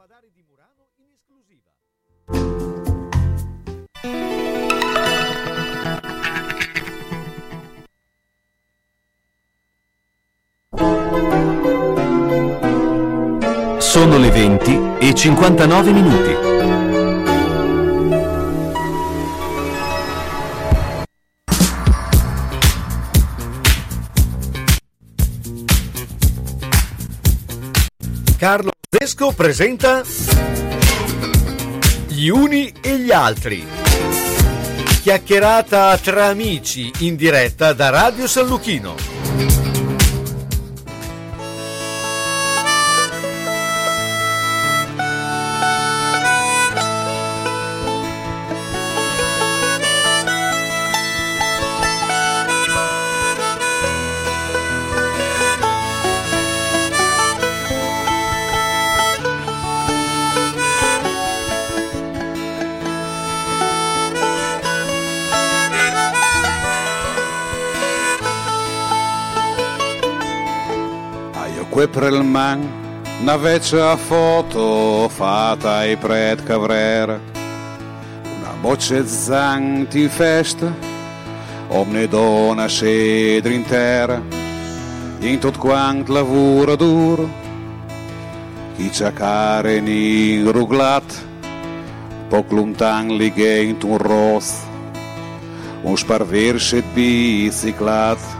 Lampadari di Murano in esclusiva. Sono le 20 e 59 minuti. Zesco presenta Gli uni e gli altri. Chiacchierata tra amici in diretta da Radio San Luchino. Que prelman na vecchia foto fatta ai pret cavrera. Una voce zanti in festa omne dona scedri in terra. In tot quant lavoro duro chi c'ha care in ruglat poc luntan li gent un ros. Un sparverset biciclat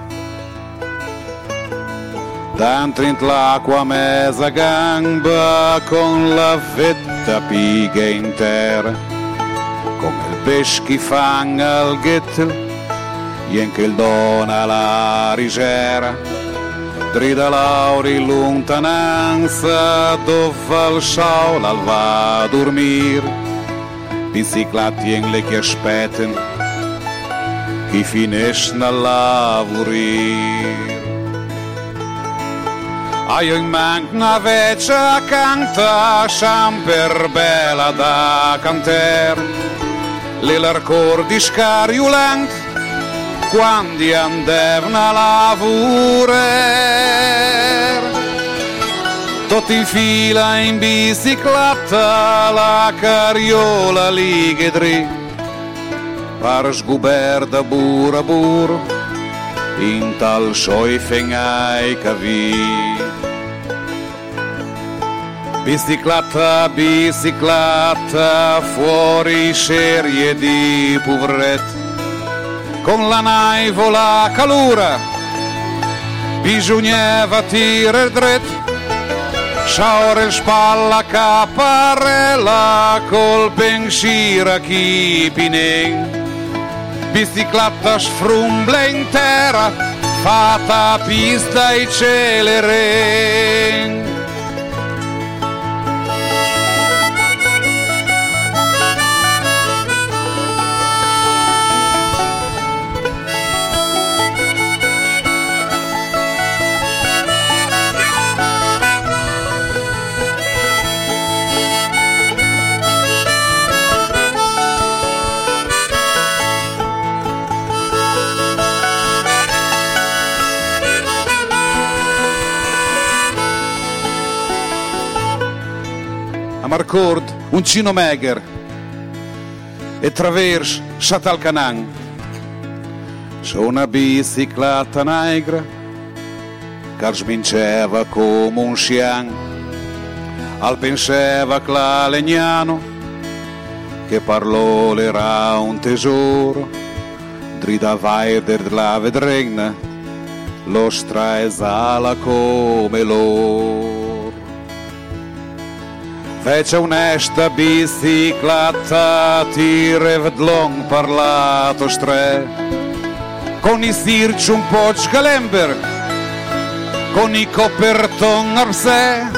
Dentro l'acqua mezza gamba con la vetta piga in terra, come il pesci fanga al ghetto, anche il dona la rigera, drida lauri in lontananza, dove il sole al va a dormire, biciclati in le che aspettano, chi finisce a lavorare. In manc una vecchia canta per bella da canter Le l'arcor di scariulant quando andavano a lavorare. Tutti in fila in bicicletta la carriola lì che dri. Per sguberda bura bura in tal scheufen ai cavi. Bicicletta, bicicletta, fuori serie di povret, con la naivola calura, bisognava tirare dret, sciaure spalla caparella, col pensiero a chi pinen bicicletta sfrumbla intera, fatta pista e celere. Marcord, un cino meger e travers Chatal Canan. C'è una bicicletta negra che sminceva come un scian, al pensava che la legnano che parlò era un tesoro, drida vai der la vedregna, lo straesala come loro. Fece un'esta bicicletta, tire vedlong parlato stre, con i sirci un po' scalember, con i coperton arse,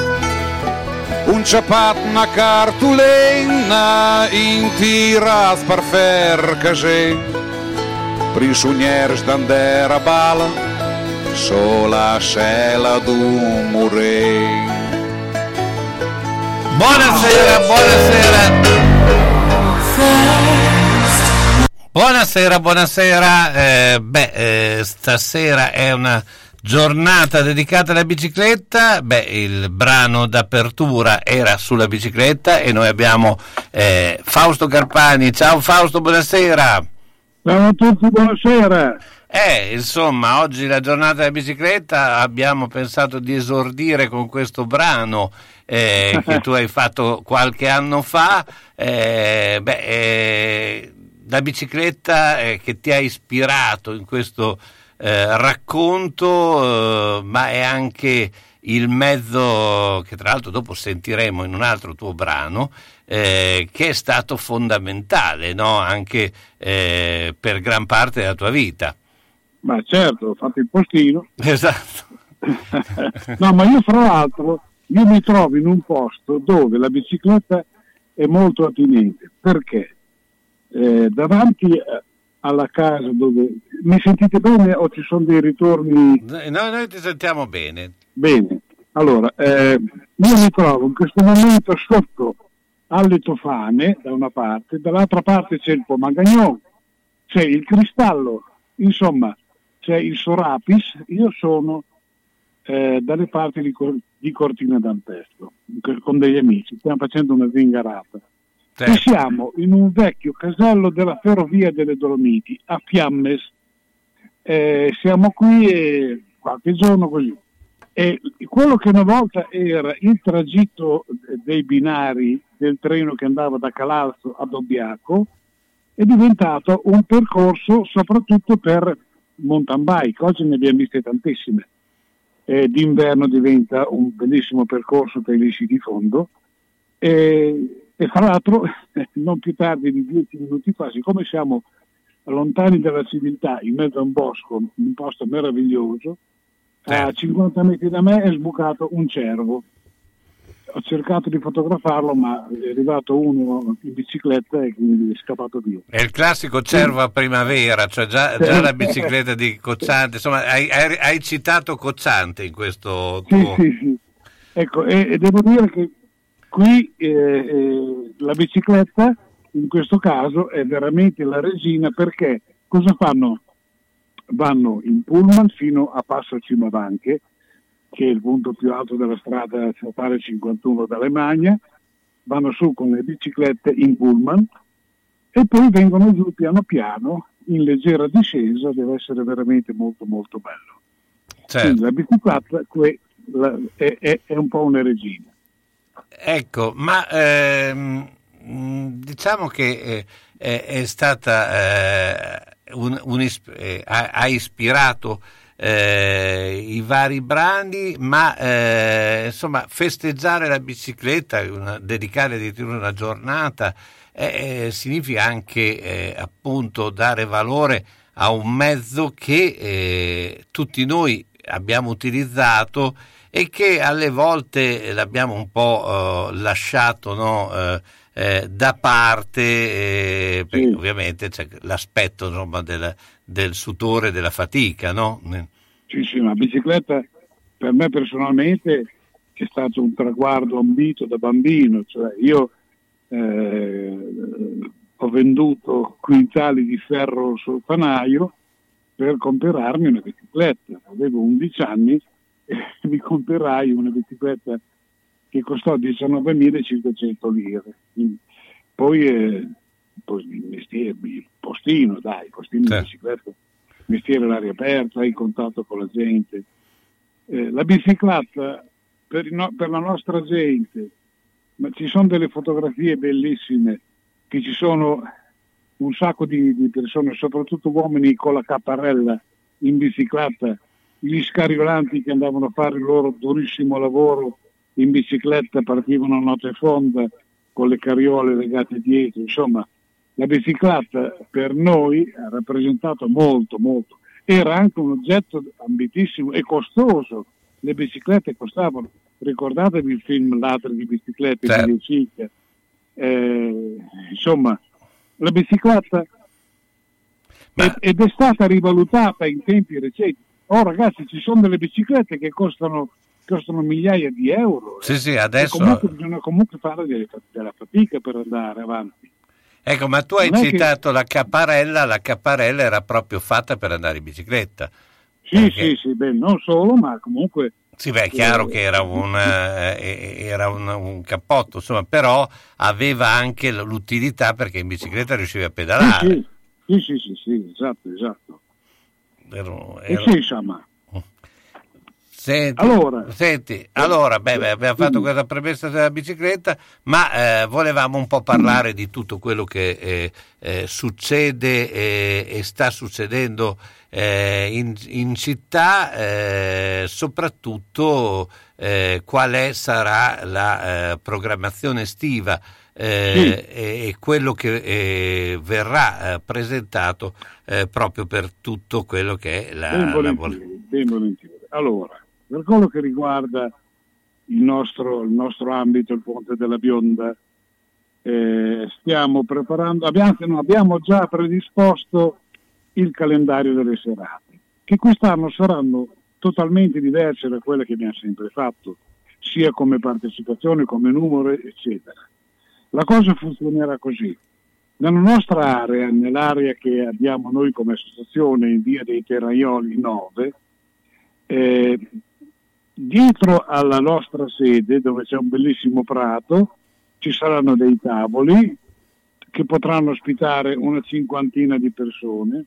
un ciapat na cartulena, in tira sparfer cage, prisuniers d'andera bala, sola scela d'un murei. Buonasera, buonasera. Buonasera, buonasera. Eh, beh, eh, stasera è una giornata dedicata alla bicicletta. Beh, il brano d'apertura era sulla bicicletta e noi abbiamo eh, Fausto Carpani. Ciao Fausto, buonasera. Ciao a tutti, buonasera. Eh, insomma, oggi la giornata della bicicletta abbiamo pensato di esordire con questo brano eh, che tu hai fatto qualche anno fa. Eh, beh, eh, la bicicletta eh, che ti ha ispirato in questo eh, racconto, eh, ma è anche il mezzo che tra l'altro dopo sentiremo in un altro tuo brano, eh, che è stato fondamentale no? anche eh, per gran parte della tua vita. Ma certo, ho fatto il postino. Esatto. no, ma io fra l'altro, io mi trovo in un posto dove la bicicletta è molto attinente. Perché? Eh, davanti alla casa dove... Mi sentite bene o ci sono dei ritorni? No, noi ti sentiamo bene. Bene. Allora, eh, io mi trovo in questo momento sotto alle tofane da una parte, dall'altra parte c'è il Pomagagnon, c'è il Cristallo, insomma c'è il Sorapis, io sono eh, dalle parti di, di Cortina d'Ampezzo con degli amici, stiamo facendo una zingarata. Certo. E siamo in un vecchio casello della ferrovia delle Dolomiti, a Fiammes. Eh, siamo qui e qualche giorno così. E quello che una volta era il tragitto dei binari del treno che andava da Calalzo a Dobbiaco è diventato un percorso soprattutto per mountain bike, oggi ne abbiamo viste tantissime. Eh, d'inverno diventa un bellissimo percorso per gli sci di fondo e, e fra l'altro non più tardi di dieci minuti fa, siccome siamo lontani dalla civiltà, in mezzo a un bosco, un posto meraviglioso, a 50 certo. metri da me è sbucato un cervo ho cercato di fotografarlo, ma è arrivato uno in bicicletta e quindi è scappato via. È il classico cervo a primavera, cioè già, già la bicicletta di Cozzante, insomma, hai, hai, hai citato Cozzante in questo tuo... Sì, sì, sì. Ecco, e, e devo dire che qui eh, eh, la bicicletta, in questo caso, è veramente la regina perché cosa fanno? Vanno in pullman fino a Passo Cimavanche, che è il punto più alto della strada statale 51 dalle Magna, vanno su con le biciclette in pullman e poi vengono giù piano piano in leggera discesa, deve essere veramente molto molto bello. Certo. Quindi la bicicletta è, è, è, un po' una regina. Ecco, ma ehm, diciamo che eh, è, stata eh, un, un, eh, ha, ha ispirato eh, i vari brani, ma eh, insomma festeggiare la bicicletta, una, dedicare addirittura una giornata, eh, significa anche eh, appunto dare valore a un mezzo che eh, tutti noi abbiamo utilizzato e che alle volte l'abbiamo un po' eh, lasciato no, eh, da parte, eh, perché sì. ovviamente c'è l'aspetto insomma, del, del sudore, della fatica, no? Sì, sì, la bicicletta per me personalmente è stato un traguardo ambito da bambino, cioè io eh, ho venduto quintali di ferro sul panaio per comprarmi una bicicletta. Avevo 11 anni e mi comperai una bicicletta che costò 19.500 lire. Poi, eh, poi il mestiere, il postino, dai, postino sì. di bicicletta mestiere all'aria aperta, hai contatto con la gente. Eh, la bicicletta per, no, per, la nostra gente, ma ci sono delle fotografie bellissime, che ci sono un sacco di, di persone, soprattutto uomini con la capparella in bicicletta, gli scariolanti che andavano a fare il loro durissimo lavoro in bicicletta, partivano a notte fonda con le carriole legate dietro, insomma la bicicletta per noi ha rappresentato molto, molto. Era anche un oggetto ambitissimo e costoso. Le biciclette costavano. Ricordatevi il film Ladri di biciclette certo. di Cicca. Eh, insomma, la bicicletta Ma... ed è stata rivalutata in tempi recenti. Oh ragazzi, ci sono delle biciclette che costano, costano migliaia di euro. Sì, sì, adesso... comunque bisogna comunque fare della fatica per andare avanti. Ecco, ma tu hai citato che... la capparella, la capparella era proprio fatta per andare in bicicletta. Sì, Sì, perché... sì, sì, beh, non solo, ma comunque... Sì, beh, è chiaro eh, che era, un, eh, era un, un, cappotto, insomma, però aveva anche l'utilità perché in bicicletta riusciva a pedalare. Sì, sì, sì, sì, sì esatto, esatto. Ero, ero... E sì, insomma, Senti, allora, senti, allora beh, beh, abbiamo fatto questa premessa della bicicletta, ma eh, volevamo un po' parlare di tutto quello che eh, eh, succede e sta succedendo eh, in, in, città, eh, soprattutto eh, qual è, sarà la programmazione estiva. Eh, e quello che verrà presentato proprio per tutto quello che è la, ben volentieri, la... Ben volentieri. Allora, per quello che riguarda il nostro, il nostro ambito, il Ponte della Bionda, eh, stiamo preparando, abbiamo, no, abbiamo già predisposto il calendario delle serate, che quest'anno saranno totalmente diverse da quelle che abbiamo sempre fatto, sia come partecipazione, come numero, eccetera. La cosa funzionerà così. Nella nostra area, nell'area che abbiamo noi come associazione in via dei Terraioli 9, eh, dietro alla nostra sede, dove c'è un bellissimo prato, ci saranno dei tavoli che potranno ospitare una cinquantina di persone.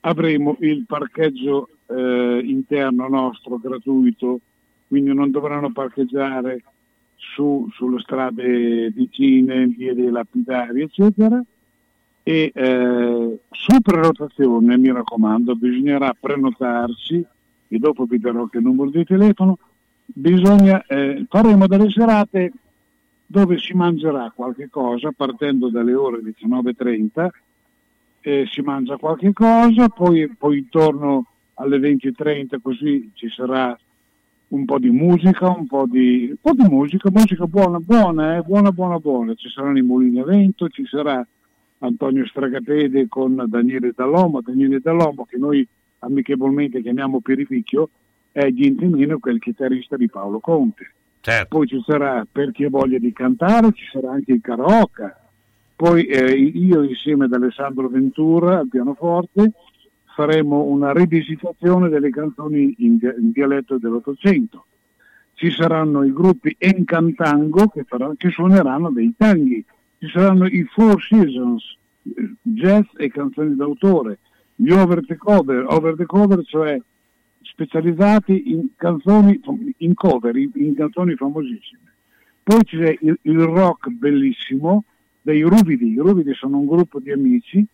Avremo il parcheggio eh, interno nostro gratuito, quindi non dovranno parcheggiare su, sulle strade vicine, vie dei lapidari, eccetera. E eh, su prenotazione, mi raccomando, bisognerà prenotarsi e dopo vi darò anche il numero di telefono, bisogna, eh, faremo delle serate dove si mangerà qualche cosa partendo dalle ore 19.30, eh, si mangia qualche cosa, poi, poi intorno alle 20.30 così ci sarà un po' di musica, un po' di, un po di musica, musica buona, buona, eh, buona, buona, buona, ci saranno i mulini a vento, ci sarà Antonio Stragapede con Daniele Dall'Omo, Daniele Dall'Omo che noi amichevolmente chiamiamo Pirificchio, è niente meno che il chitarrista di Paolo Conte. Certo. Poi ci sarà, per chi ha voglia di cantare, ci sarà anche il karaoke. Poi eh, io insieme ad Alessandro Ventura al pianoforte faremo una rivisitazione delle canzoni in, in dialetto dell'Ottocento. Ci saranno i gruppi Encantango che, farà, che suoneranno dei tanghi. Ci saranno i Four Seasons, eh, jazz e canzoni d'autore gli over the cover, over the cover cioè specializzati in canzoni, in cover, in, in canzoni famosissime. Poi c'è il, il, rock bellissimo dei Ruvidi, i Ruvidi sono un gruppo di amici,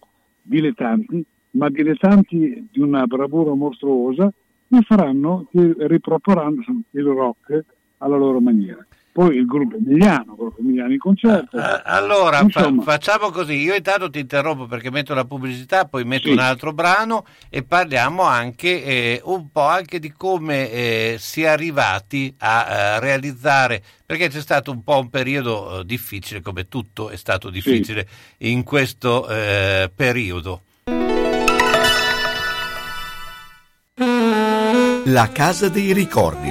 dilettanti, ma dilettanti di una bravura mostruosa, che faranno, che riproporranno il rock alla loro maniera poi il gruppo Emiliano, il gruppo Emiliano in concerto. Uh, allora fa, facciamo così, io intanto ti interrompo perché metto la pubblicità, poi metto sì. un altro brano e parliamo anche eh, un po' anche di come eh, si è arrivati a, a, eh, realizzare, perché c'è stato un po' un periodo eh, difficile, come tutto è stato difficile sì. in questo eh, periodo. La Casa dei Ricordi,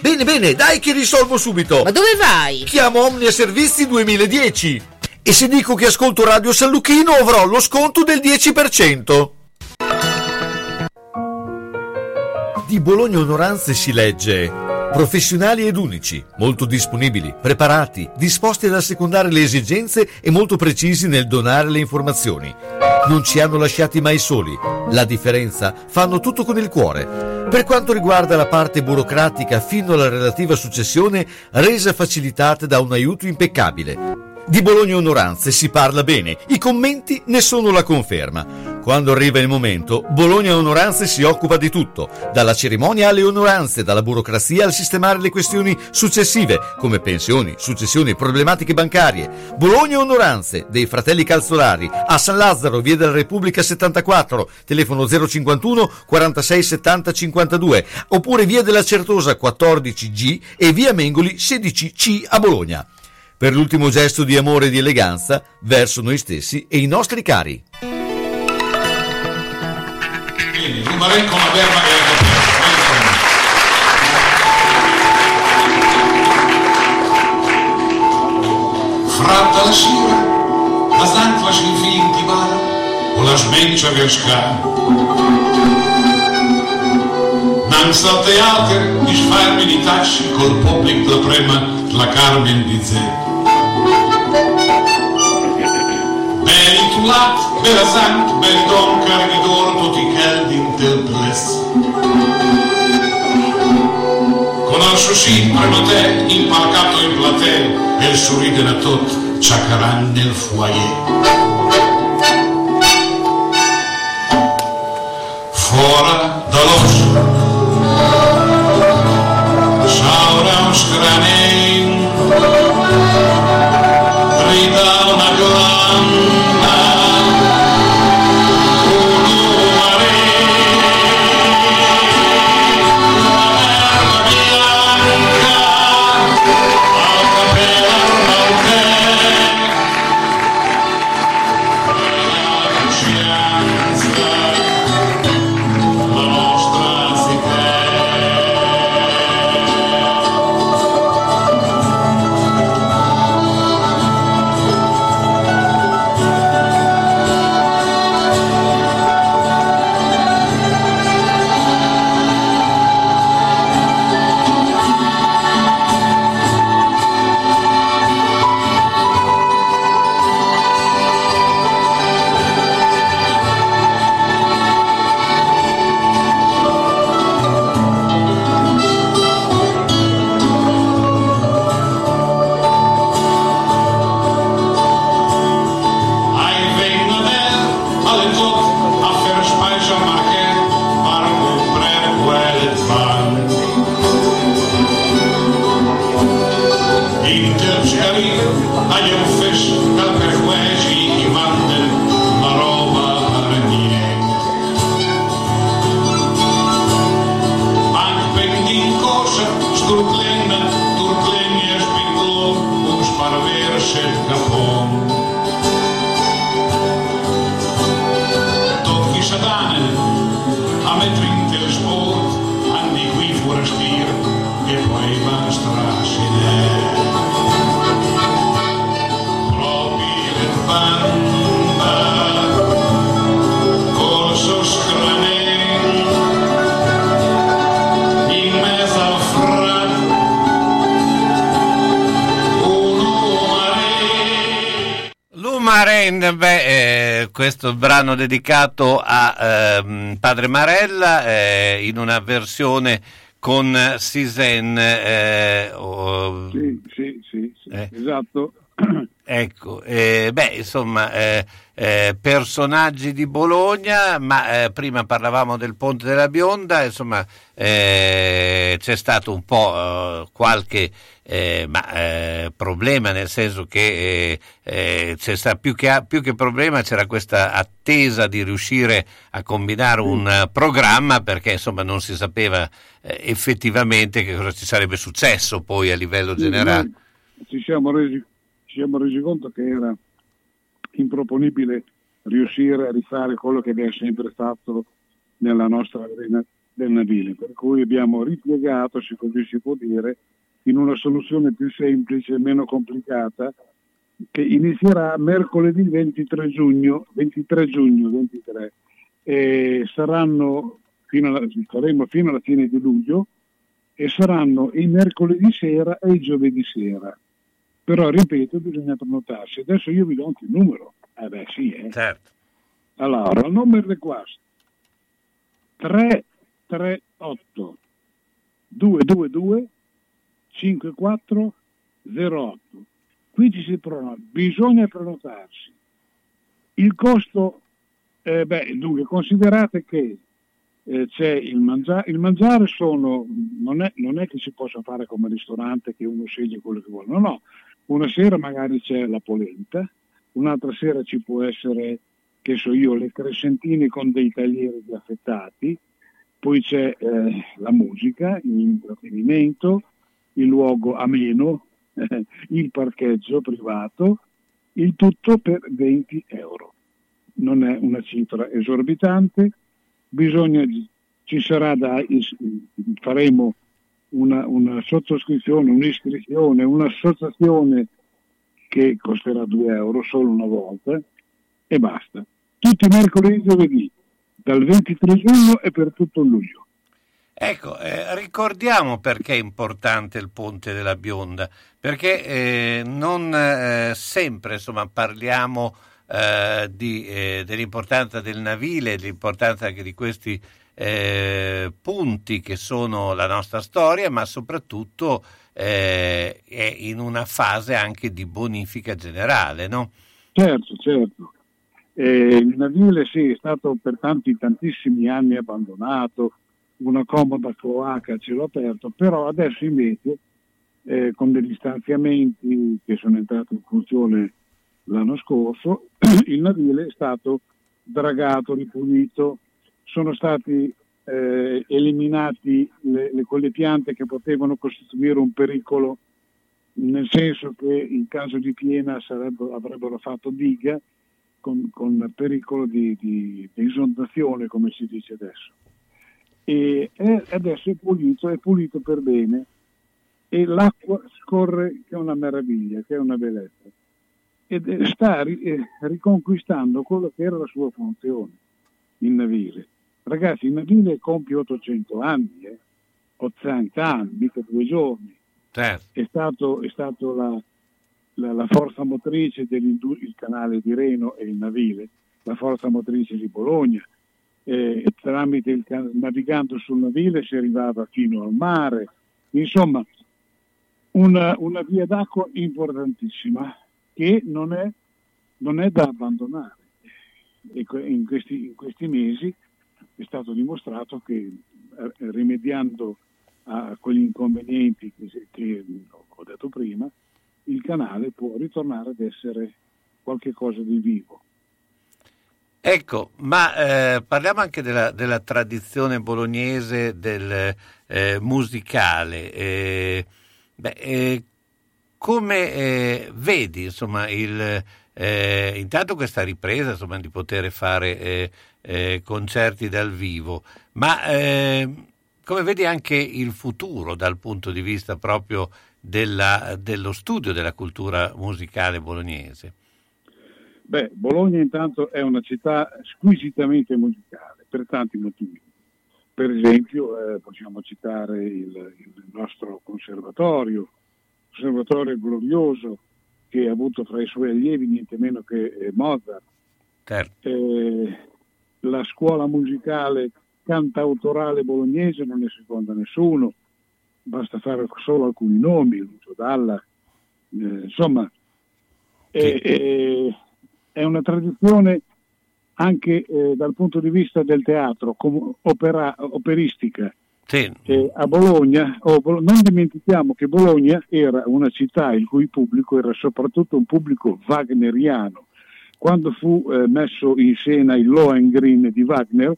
Bene, bene, dai che risolvo subito. Ma dove vai? Chiamo Omnia Servizi 2010. E se dico che ascolto Radio San Lucchino avrò lo sconto del 10%. Di Bologna Onoranze si legge Professionali ed unici, molto disponibili, preparati, disposti ad assecondare le esigenze e molto precisi nel donare le informazioni non ci hanno lasciati mai soli. La differenza fanno tutto con il cuore. Per quanto riguarda la parte burocratica fino alla relativa successione, resa facilitata da un aiuto impeccabile. Di Bologna Onoranze si parla bene, i commenti ne sono la conferma. Quando arriva il momento, Bologna Onoranze si occupa di tutto, dalla cerimonia alle onoranze, dalla burocrazia al sistemare le questioni successive, come pensioni, successioni, problematiche bancarie. Bologna Onoranze, dei fratelli Calzolari, a San Lazzaro, via della Repubblica 74, telefono 051 46 70 52, oppure via della Certosa 14G e via Mengoli 16C a Bologna per l'ultimo gesto di amore e di eleganza verso noi stessi e i nostri cari. Rimarrei con la verba la sira, a zank la shinfi in tibara, o la smencia verska. Nanks al teater, di sfarmi di tasci, col pubblic la prema, la Carmen di Zè. Beitulat, Berazant, Beldon, Carvidor, tot i Keldin del Ples. Con el suicid prenoté, impalcato in platea, el sorriden a tot, xacaran nel foyer. Fora de l'os, s'obre uns questo brano dedicato a ehm, Padre Marella eh, in una versione con Sisen. eh, o- Sì, sì, sì, sì, Eh. esatto. Ecco, eh, beh, insomma, eh, eh, personaggi di Bologna, ma eh, prima parlavamo del Ponte della Bionda, insomma, eh, c'è stato un po' eh, qualche eh, ma, eh, problema, nel senso che eh, eh, più, che, più che problema c'era questa attesa di riuscire a combinare un eh, programma perché insomma non si sapeva eh, effettivamente che cosa ci sarebbe successo poi a livello generale. Ci siamo, resi, ci siamo resi conto che era improponibile riuscire a rifare quello che abbiamo sempre fatto nella nostra arena del navile, per cui abbiamo ripiegato, se così si può dire, in una soluzione più semplice e meno complicata che inizierà mercoledì 23 giugno, 23 giugno 23 e saranno fino alla, faremo fino alla fine di luglio e saranno il mercoledì sera e il giovedì sera. Però ripeto, bisogna prenotarsi. Adesso io vi do anche il numero. Eh beh sì, eh. Certo. Allora, il numero è questo. 338 222 5408. Qui ci si prenota, bisogna prenotarsi. Il costo, eh, beh, dunque, considerate che eh, c'è il mangiare, il mangiare sono, non è, non è che si possa fare come ristorante che uno sceglie quello che vuole, no, no, una sera magari c'è la polenta, un'altra sera ci può essere, che so io, le crescentine con dei taglieri di affettati, poi c'è eh, la musica, l'intrattenimento, il luogo ameno, eh, il parcheggio privato, il tutto per 20 euro. Non è una cifra esorbitante, bisogna, ci sarà da, faremo una, una sottoscrizione, un'iscrizione, un'associazione che costerà 2 euro solo una volta e basta. Tutti i mercoledì e giovedì, dal 23 giugno e per tutto luglio. Ecco, eh, ricordiamo perché è importante il ponte della Bionda, perché eh, non eh, sempre insomma, parliamo eh, di, eh, dell'importanza del navile, dell'importanza anche di questi eh, punti che sono la nostra storia, ma soprattutto è in una fase anche di bonifica generale, no? Certo, certo. il navile sì, è stato per tanti, tantissimi anni abbandonato, una comoda cloaca a cielo aperto, però adesso invece eh, con degli stanziamenti che sono entrati in funzione l'anno scorso, il navile è stato dragato, ripulito, sono stati eh, eliminati le, le, quelle piante che potevano costituire un pericolo, nel senso che in caso di piena avrebbero fatto diga con, con pericolo di, di, di esondazione, come si dice adesso e adesso è pulito, è pulito per bene e l'acqua scorre che è una meraviglia, che è una bellezza ed sta riconquistando quello che era la sua funzione, il navile. Ragazzi, il navile compie 800 anni, eh? 80 anni, mica due giorni. Certo. È stato, è stato la, la, la, forza motrice del canale di Reno e il navile, la forza motrice di Bologna, eh, tramite il, navigando sul navile si arrivava fino al mare, insomma una, una via d'acqua importantissima che non è, non è da abbandonare. E in questi, in questi, mesi è stato dimostrato che eh, rimediando a quegli inconvenienti che, che ho detto prima, il canale può ritornare ad essere qualcosa di vivo. Ecco, ma eh, parliamo anche della, della, tradizione bolognese del eh, musicale. Eh, beh, eh, come eh, vedi insomma, il, eh, intanto questa ripresa insomma, di poter fare concerti dal vivo, ma come vedi anche il futuro dal punto di vista proprio della, dello studio della cultura musicale bolognese? Beh, Bologna intanto è una città squisitamente musicale per tanti motivi. Per esempio eh, possiamo citare il, il, nostro conservatorio, conservatorio glorioso che ha avuto fra i suoi allievi niente meno che eh, Mozart. Certo. Eh, la scuola musicale cantautorale bolognese non ne seconda nessuno, basta fare solo alcuni nomi, Lucio Dalla, eh, insomma, sì è una tradizione anche eh, dal punto di vista del teatro, opera, operistica. Sì. Eh, a Bologna, oh, non dimentichiamo che Bologna era una città il cui pubblico era soprattutto un pubblico wagneriano. Quando fu eh, messo in scena il Lohengrin di Wagner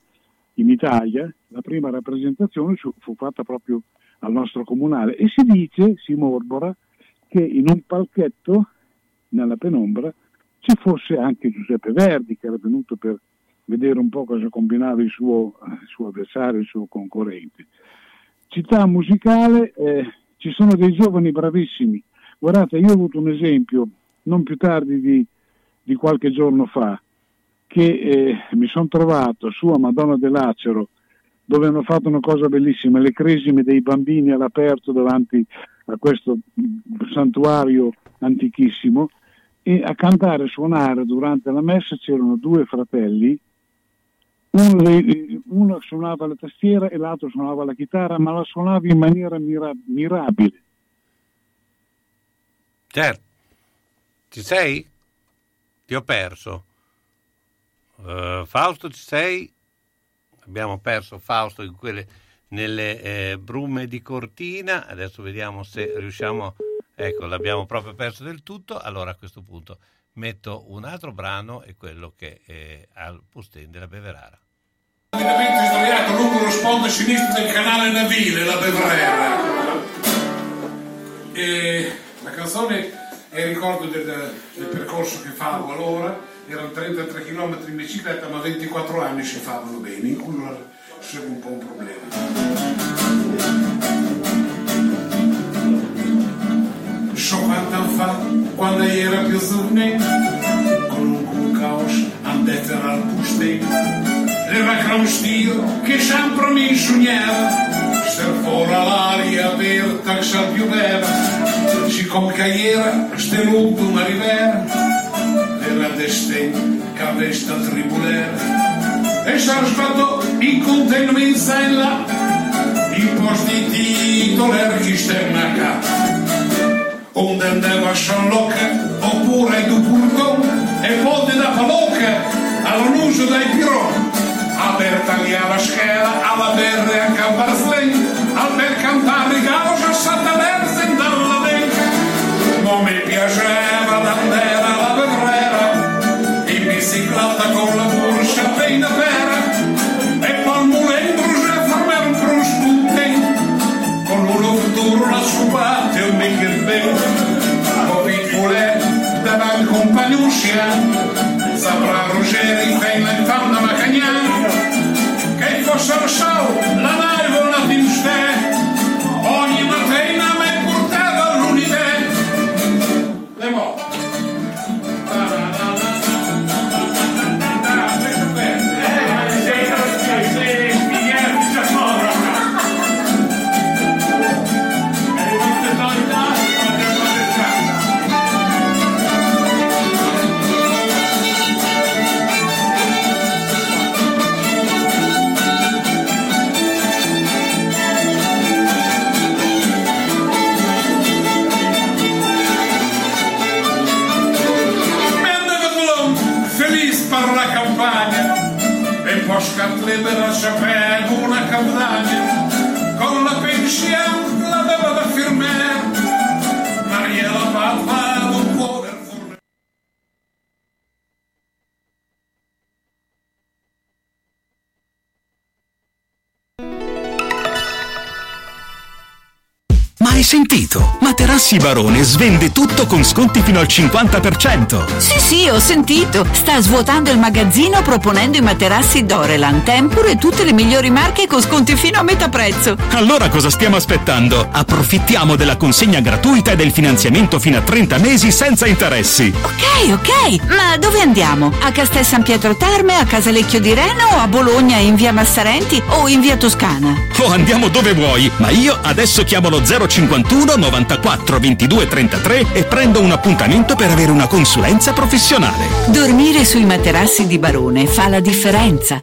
in Italia, la prima rappresentazione fu fatta proprio al nostro comunale e si dice, si morbora, che in un palchetto nella penombra ci fosse anche Giuseppe Verdi che era venuto per vedere un po' cosa combinava il suo, il suo avversario, il suo concorrente. Città musicale, eh, ci sono dei giovani bravissimi. Guardate, io ho avuto un esempio non più tardi di, di qualche giorno fa, che eh, mi sono trovato su a Madonna dell'Acero dove hanno fatto una cosa bellissima, le cresime dei bambini all'aperto davanti a questo santuario antichissimo e a cantare e suonare durante la messa c'erano due fratelli, uno, uno suonava la tastiera e l'altro suonava la chitarra, ma la suonava in maniera mira- mirabile. Certo. Ci sei? Ti ho perso. Uh, Fausto, ci sei? Abbiamo perso Fausto in quelle, nelle eh, brume di Cortina. Adesso vediamo se riusciamo. Ecco, l'abbiamo proprio perso del tutto. Allora a questo punto metto un altro brano e quello che è al Pustin della Beverara. Rapidamente sdraiato lungo lo sponda sinistro del canale navile, la Bevrera. E la canzone è il ricordo del, del percorso che favo allora, erano 33 km in bicicletta, ma 24 anni si favano bene, in cui c'era un po' un problema. Un caos andette al pustet, era gran stio che sempre mi sognava, ser fora l'aria aperta che sa più bella, siccome che era stenuto una rivera, era destin che avesta tribulera, e s'ha sbatto in contenuenza in là, in posti titoler chi sterna casa onde andava a Scianlocca oppure do Purtone e poi da Palocca all'uso dai Piron aperta lì alla scheda alla berre a Camparsley al per cantare gausa Santa Versen Костян, собрал ружей, Фейнер там на коня, Кайфо шуршал на нас. Libera sapere una campagna, con la pensione la dava da firmare, Mariela Papà non può aver forme. Ma hai sentito? Materassi Barone svende tutto con sconti fino al 50%. Sì, sì, ho sentito. Sta svuotando il magazzino proponendo i materassi Dorelan, Tempur e tutte le migliori marche con sconti fino a metà prezzo. Allora cosa stiamo aspettando? Approfittiamo della consegna gratuita e del finanziamento fino a 30 mesi senza interessi. Ok, ok, ma dove andiamo? A Castel San Pietro Terme, a Casalecchio di Reno o a Bologna in via Massarenti o in via Toscana? O andiamo dove vuoi, ma io adesso chiamo lo 051 94 22 33 e prendo un appuntamento per avere una consulenza professionale. Dormire sui materassi di Barone fa la differenza.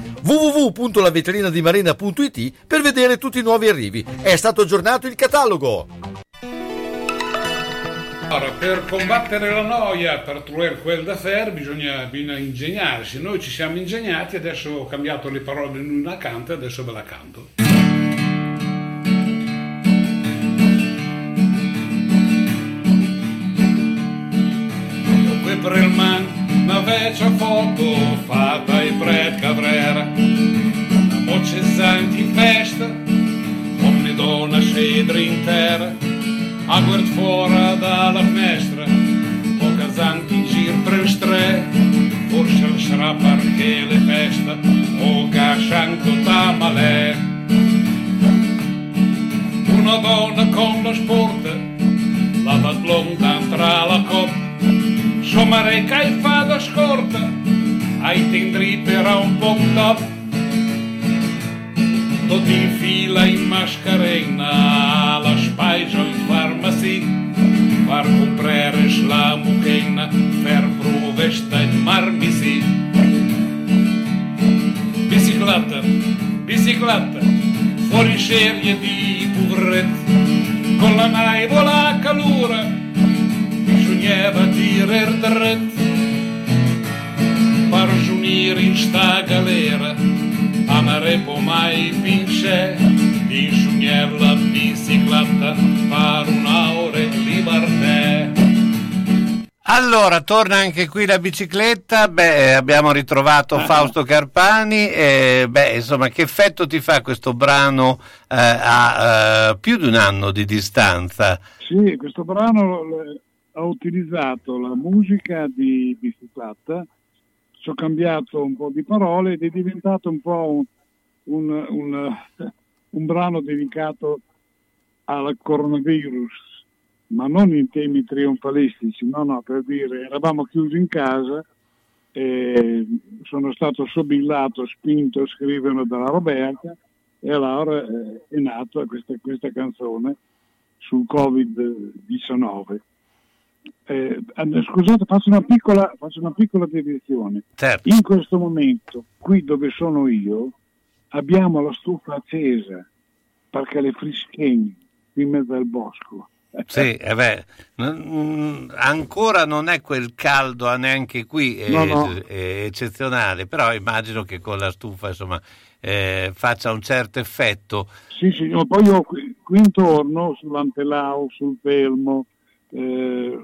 www.lavetrinadimarina.it per vedere tutti i nuovi arrivi. È stato aggiornato il catalogo. Allora, per combattere la noia, per trovare quel da fare, bisogna, bisogna ingegnarsi. Noi ci siamo ingegnati, adesso ho cambiato le parole in una canta, adesso ve la canto. Una vecchia foto fatta in pret cavrera, una moce zanti in festa, ogni donna scedra in terra, a guard fuori dalla finestra, o casanti in giro per stre, forse sarà perché le festa, o cascianco tamalè. Una donna con la sporta, la blonda tra la coppa, Somare che fa da scorta, ai tendri per un po' top. Tutti in fila in mascherina, la spaisa in farmacia, far comprare la mucchina, per provesta in marmisi. Bicicletta, bicicletta, fuori serie di poveretti, con la naivola a calura, bisognava tirar dret per giunire in sta galera a marepo mai vince bisognava la bicicletta per un'ora in libertà. Allora, torna anche qui la bicicletta, beh, abbiamo ritrovato Fausto Carpani, e, beh, insomma, che effetto ti fa questo brano eh, a eh, più di un anno di distanza? Sì, questo brano ha utilizzato la musica di bicicletta, ci ho cambiato un po' di parole ed è diventato un po' un, un- un- un brano dedicato al coronavirus, ma non in temi trionfalistici, no, no, per dire, eravamo chiusi in casa, e sono stato sobillato, spinto a scrivere dalla Roberta e allora eh, è nata questa, questa canzone sul Covid-19. Eh, scusate, faccio una piccola, faccio una piccola deviazione. Certo. In questo momento, qui dove sono io, abbiamo la stufa accesa perché le frischegni in mezzo al bosco. Sì, eh beh, n- ancora non è quel caldo neanche qui eh, No, no. eh, eccezionale, però immagino che con la stufa insomma, eh, faccia un certo effetto. Sì, sì, no, poi io qui, qui intorno, sull'Antelao, sul Pelmo, eh,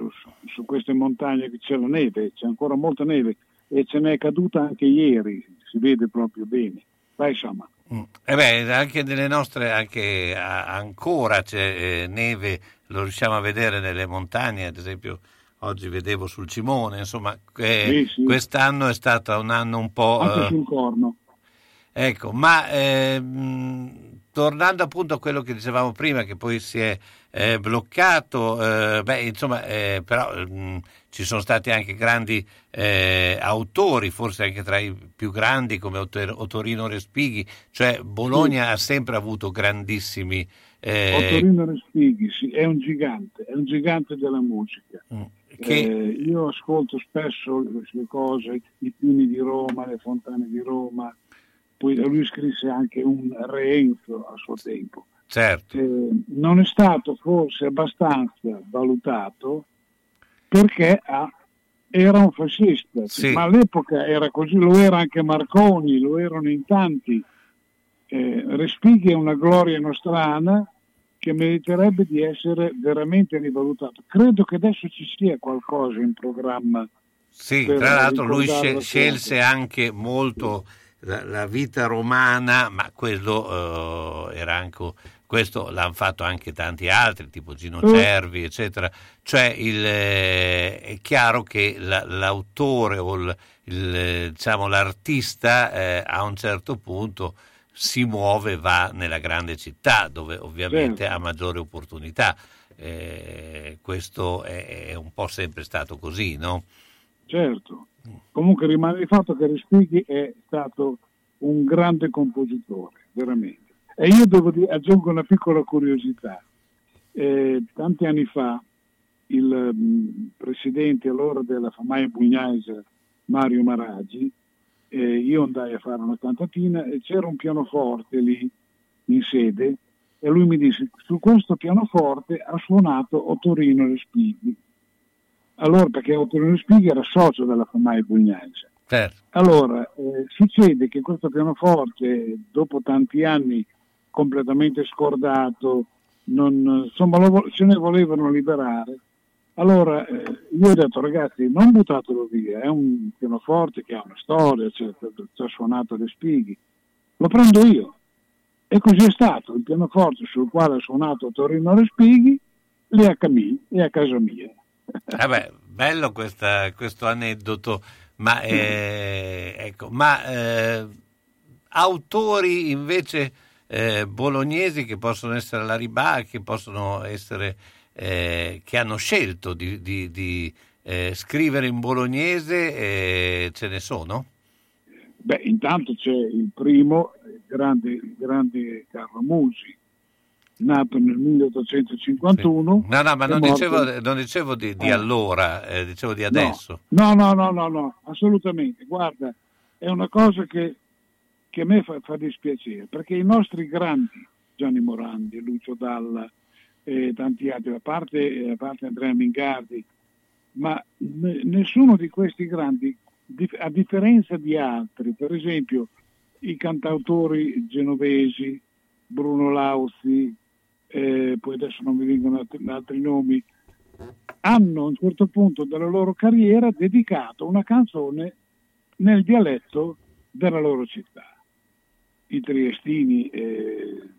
su, queste montagne che c'è la neve, c'è ancora molta neve e ce n'è caduta anche ieri, si vede proprio bene. Ma insomma, Mm. Eh beh, anche nelle nostre, anche a- ancora c'è eh, neve, lo riusciamo a vedere nelle montagne, ad esempio oggi vedevo sul Cimone, insomma, eh, Sì, sì. quest'anno è stato un anno un po'... anche eh, sul corno. Ecco, ma ehm, tornando appunto a quello che dicevamo prima, che poi si è eh, bloccato, eh, beh, insomma, eh, però mm, ci sono stati anche grandi eh, autori, forse anche tra i più grandi come Otor- Otorino Respighi, cioè Bologna ha sempre avuto grandissimi... eh, Ottorino Respighi, sì, è un gigante, è un gigante della musica. mm, che, Eh, io ascolto spesso le cose, i pini di Roma, le fontane di Roma, poi lui scrisse anche un Reenzo a suo tempo. certo, Eh, non è stato forse abbastanza valutato perché ha- era un fascista, Sì. ma all'epoca era così, lo era anche Marconi, lo erano in tanti. Eh, Respighi è una gloria nostrana che meriterebbe di essere veramente rivalutato. Credo che adesso ci sia qualcosa in programma. Sì, tra l'altro lui scelse anche molto la, la vita romana, ma quello eh, era anche questo l'hanno fatto anche tanti altri, tipo Gino Mm. Cervi, eccetera. Cioè il, eh, è chiaro che la- l'autore o il- il, diciamo, l'artista eh, a un certo punto si muove, va nella grande città dove ovviamente Certo. ha maggiore opportunità. Eh, questo è, è un po' sempre stato così, no? Certo. Comunque rimane il fatto che Respighi è stato un grande compositore, veramente. E io devo dire, aggiungo una piccola curiosità. Eh, tanti anni fa il mh, presidente allora della Famaia Pugnese, Mario Maraggi, eh, io andai a fare una cantatina e c'era un pianoforte lì in sede e lui mi disse su questo pianoforte ha suonato Ottorino Respighi. Allora, perché Ottorino Respighi era socio della Famai Pugnanza. Certo. Allora, eh, succede che questo pianoforte, dopo tanti anni completamente scordato, non, insomma, lo, se ne volevano liberare. Allora eh, io ho detto ragazzi non buttatelo via, è un pianoforte che ha una storia, ci ha suonato le spighi, lo prendo io. E così è stato, il pianoforte sul quale ha suonato Torino Respighi lì a, Camille, è a casa mia. Vabbè, bello questa, questo aneddoto, ma, eh, ecco, ma eh, autori invece eh, bolognesi che possono essere alla Ribà, che possono essere, eh, che hanno scelto di, di, di eh, scrivere in bolognese, eh, ce ne sono? Beh, intanto c'è il primo, il grande, il grande Carlo Musi, nato nel 1851. Sì. No, no, ma non dicevo, non dicevo, di, di eh. allora, eh, dicevo di adesso. No, no, no, no, no, assolutamente. Guarda, è una cosa che, che a me fa, fa, dispiacere, perché i nostri grandi, Gianni Morandi, Lucio Dalla e tanti altri, a parte, a parte Andrea Mingardi, ma n- nessuno di questi grandi, a differenza di altri, per esempio i cantautori genovesi, Bruno Lauzi, eh, poi adesso non mi vengono altri, altri nomi, hanno a un certo punto della loro carriera dedicato una canzone nel dialetto della loro città. I triestini, eh,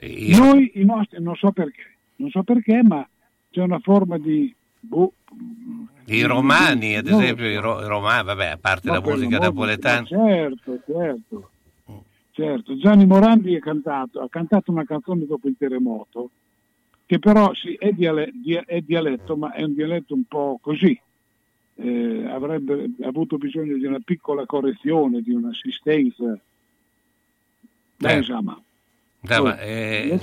Io... noi i nostri, non so perché, non so perché, ma c'è una forma di... Boh, I romani, ad esempio, i, ro- romani, vabbè, a parte la musica napoletana. Certo, certo. Certo, Gianni Morandi cantato, ha cantato una canzone dopo il terremoto, che però sì, è, diale, è, dialetto, ma è un dialetto un po' così. Eh, avrebbe avuto bisogno di una piccola correzione, di un'assistenza. Beh, insomma. insomma eh,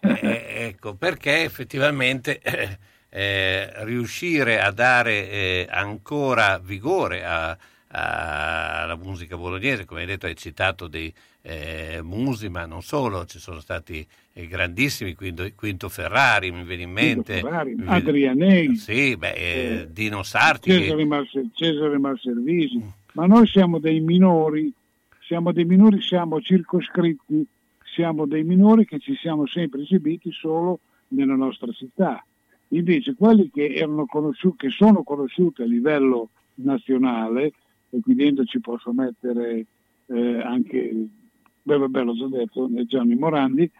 eh, ecco, perché effettivamente eh, riuscire a dare eh, ancora vigore a, alla musica bolognese, come hai detto hai citato dei eh, Musi, ma non solo, ci sono stati eh, grandissimi, Quinto, Quinto, Ferrari, mi viene in mente, Ferrari, Adrianei, sì, beh, eh, eh, Dino Sarti, Cesare, Marse, Cesare Marservisi, mm. ma noi siamo dei minori, siamo dei minori, siamo circoscritti, siamo dei minori che ci siamo sempre esibiti solo nella nostra città. Invece quelli che, erano conosciuti, che sono conosciuti a livello nazionale, e qui dentro ci posso mettere eh, anche, beh, vabbè, l'ho già detto, Gianni Morandi,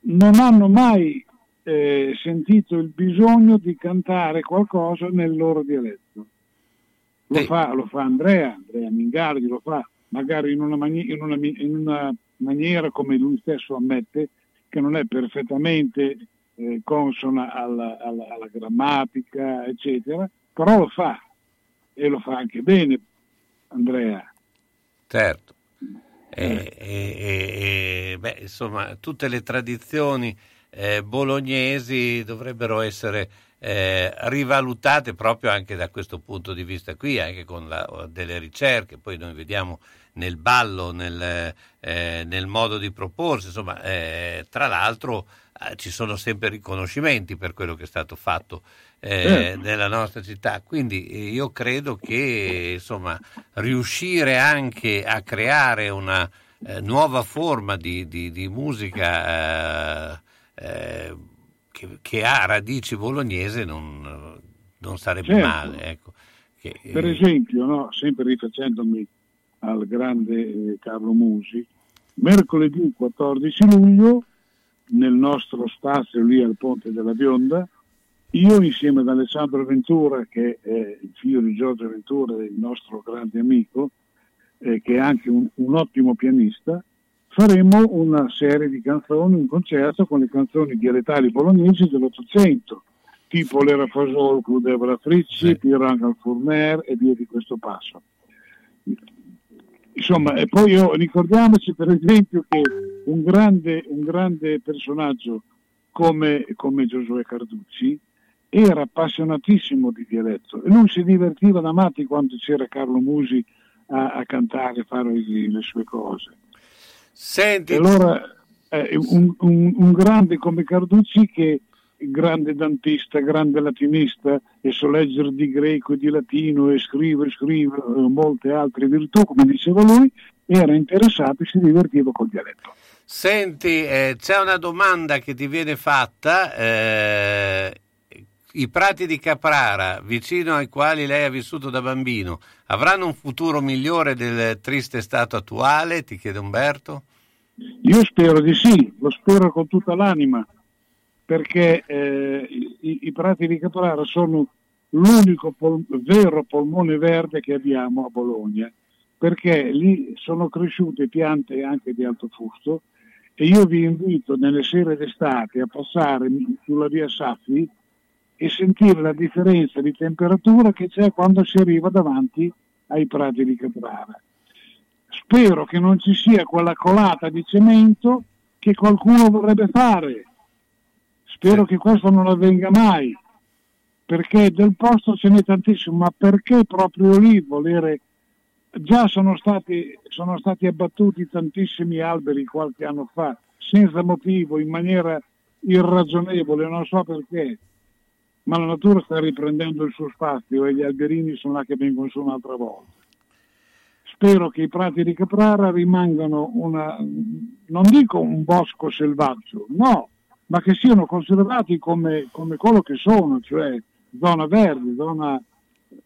non hanno mai eh, sentito il bisogno di cantare qualcosa nel loro dialetto. Lo, fa, lo fa, Andrea, Andrea Mingardi lo fa, magari in una, mani- in, una, in una, maniera come lui stesso ammette, che non è perfettamente eh, consona alla, alla, alla grammatica, eccetera, però lo fa e lo fa anche bene Andrea. Certo. E, e, e, beh, insomma, tutte le tradizioni eh, bolognesi dovrebbero essere eh, rivalutate proprio anche da questo punto di vista qui, anche con la, delle ricerche, poi noi vediamo nel ballo, nel, eh, nel modo di proporsi, insomma, eh, tra l'altro eh, ci sono sempre riconoscimenti per quello che è stato fatto eh, certo. nella nostra città. Quindi eh, io credo che insomma, riuscire anche a creare una eh, nuova forma di, di, di musica eh, eh, che, che, ha radici bolognese non, non sarebbe certo. male. Ecco. Che, per esempio, no, sempre rifacendomi al grande Carlo Musi, mercoledì 14 luglio nel nostro spazio lì al Ponte della Bionda io insieme ad Alessandro Ventura, che è il figlio di Giorgio Ventura, il nostro grande amico, eh, che è anche un, un, ottimo pianista, faremo una serie di canzoni, un concerto con le canzoni dialettali bolognesi dell'Ottocento, tipo l'Era Fasol, Crudevra Frizzi, sì. Pirangal Fourmer e via di questo passo. Insomma, e poi io, ricordiamoci per esempio che un grande, un grande personaggio come, come Giosuè Carducci era appassionatissimo di dialetto e lui si divertiva da matti quando c'era Carlo Musi a, a cantare, a fare le sue cose. Senti, E allora eh, un, un- un grande come Carducci che grande dantista, grande latinista e so leggere di greco e di latino e scrive, scrive eh, molte altre virtù, come diceva lui, era interessato e si divertiva col dialetto. Senti, eh, c'è una domanda che ti viene fatta. I prati di Caprara, vicino ai quali lei ha vissuto da bambino, avranno un futuro migliore del triste stato attuale? Ti chiede Umberto. Io spero di sì, lo spero con tutta l'anima, perché eh, i, i prati di Caprara sono l'unico pol- vero polmone verde che abbiamo a Bologna, perché lì sono cresciute piante anche di alto fusto e io vi invito nelle sere d'estate a passare sulla via Saffi e sentire la differenza di temperatura che c'è quando si arriva davanti ai prati di Caprara. Spero che non ci sia quella colata di cemento che qualcuno vorrebbe fare. Spero che questo non avvenga mai, perché del posto ce n'è tantissimo, ma perché proprio lì volere... Già sono stati, sono stati abbattuti tantissimi alberi qualche anno fa, senza motivo, in maniera irragionevole, non so perché, ma la natura sta riprendendo il suo spazio e gli alberini sono là che vengono su un'altra volta. Spero che i prati di Caprara rimangano una, non dico un bosco selvaggio, no, ma che siano conservati come, come quello che sono, cioè zona verde, zona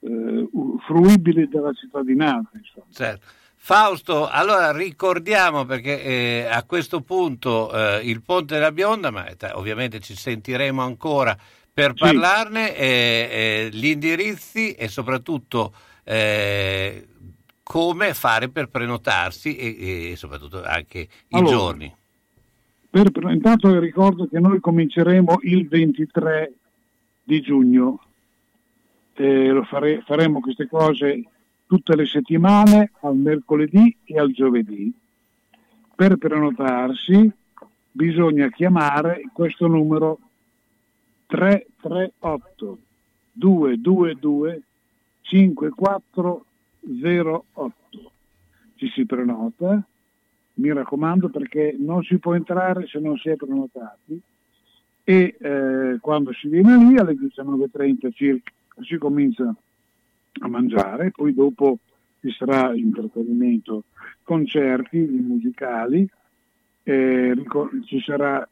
eh, fruibile della cittadinanza. Certo. Fausto, allora ricordiamo perché eh, a questo punto eh, il Ponte della Bionda, ma eh, ovviamente ci sentiremo ancora per Sì. parlarne, eh, eh, gli indirizzi e soprattutto eh, come fare per prenotarsi e, e soprattutto anche i Allora, giorni. Per, intanto ricordo che noi cominceremo il 23 di giugno, Eh, lo fare- faremo queste cose tutte le settimane, al mercoledì e al giovedì. Per prenotarsi bisogna chiamare questo numero 338 222 5408. Ci si prenota, mi raccomando perché non si può entrare se non si è prenotati e eh, quando si viene lì alle 19.30 circa si comincia a mangiare, poi dopo ci sarà intrattenimento, concerti musicali, eh, ci sarà,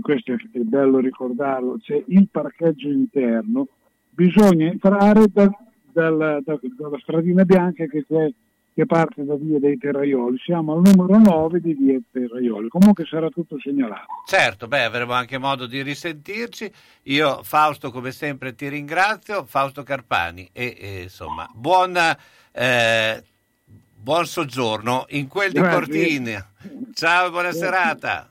questo è bello ricordarlo, c'è il parcheggio interno, bisogna entrare da- dalla, da- dalla stradina bianca che, che parte da via dei Terraioli, siamo al numero 9 di via Terraioli, comunque sarà tutto segnalato. Certo, beh, avremo anche modo di risentirci. Io, Fausto, come sempre, ti ringrazio, Fausto Carpani, e, e, insomma, buon, eh, buon soggiorno in quel di. Cortina. Ciao e buona Grazie. serata.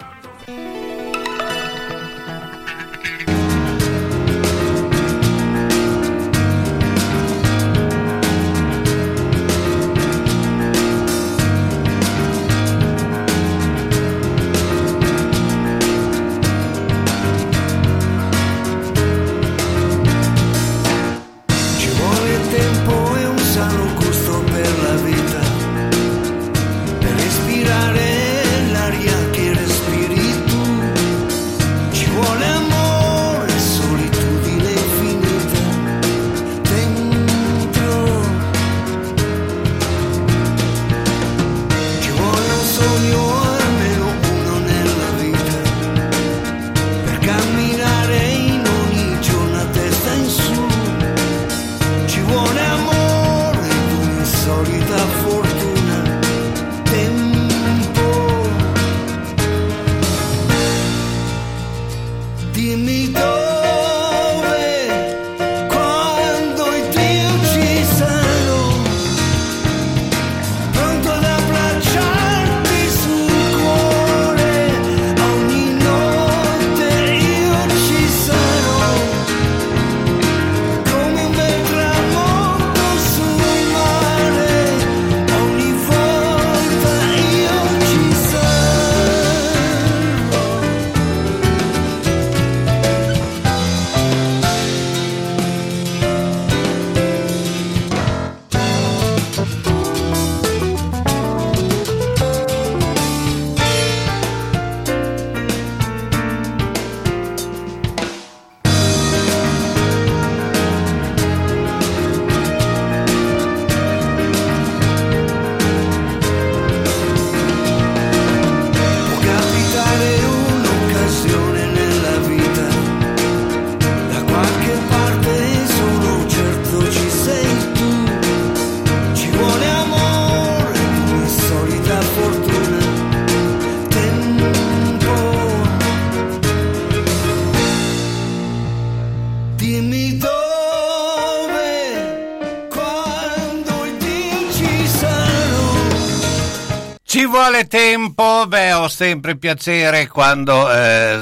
Tempo, beh, ho sempre piacere quando eh,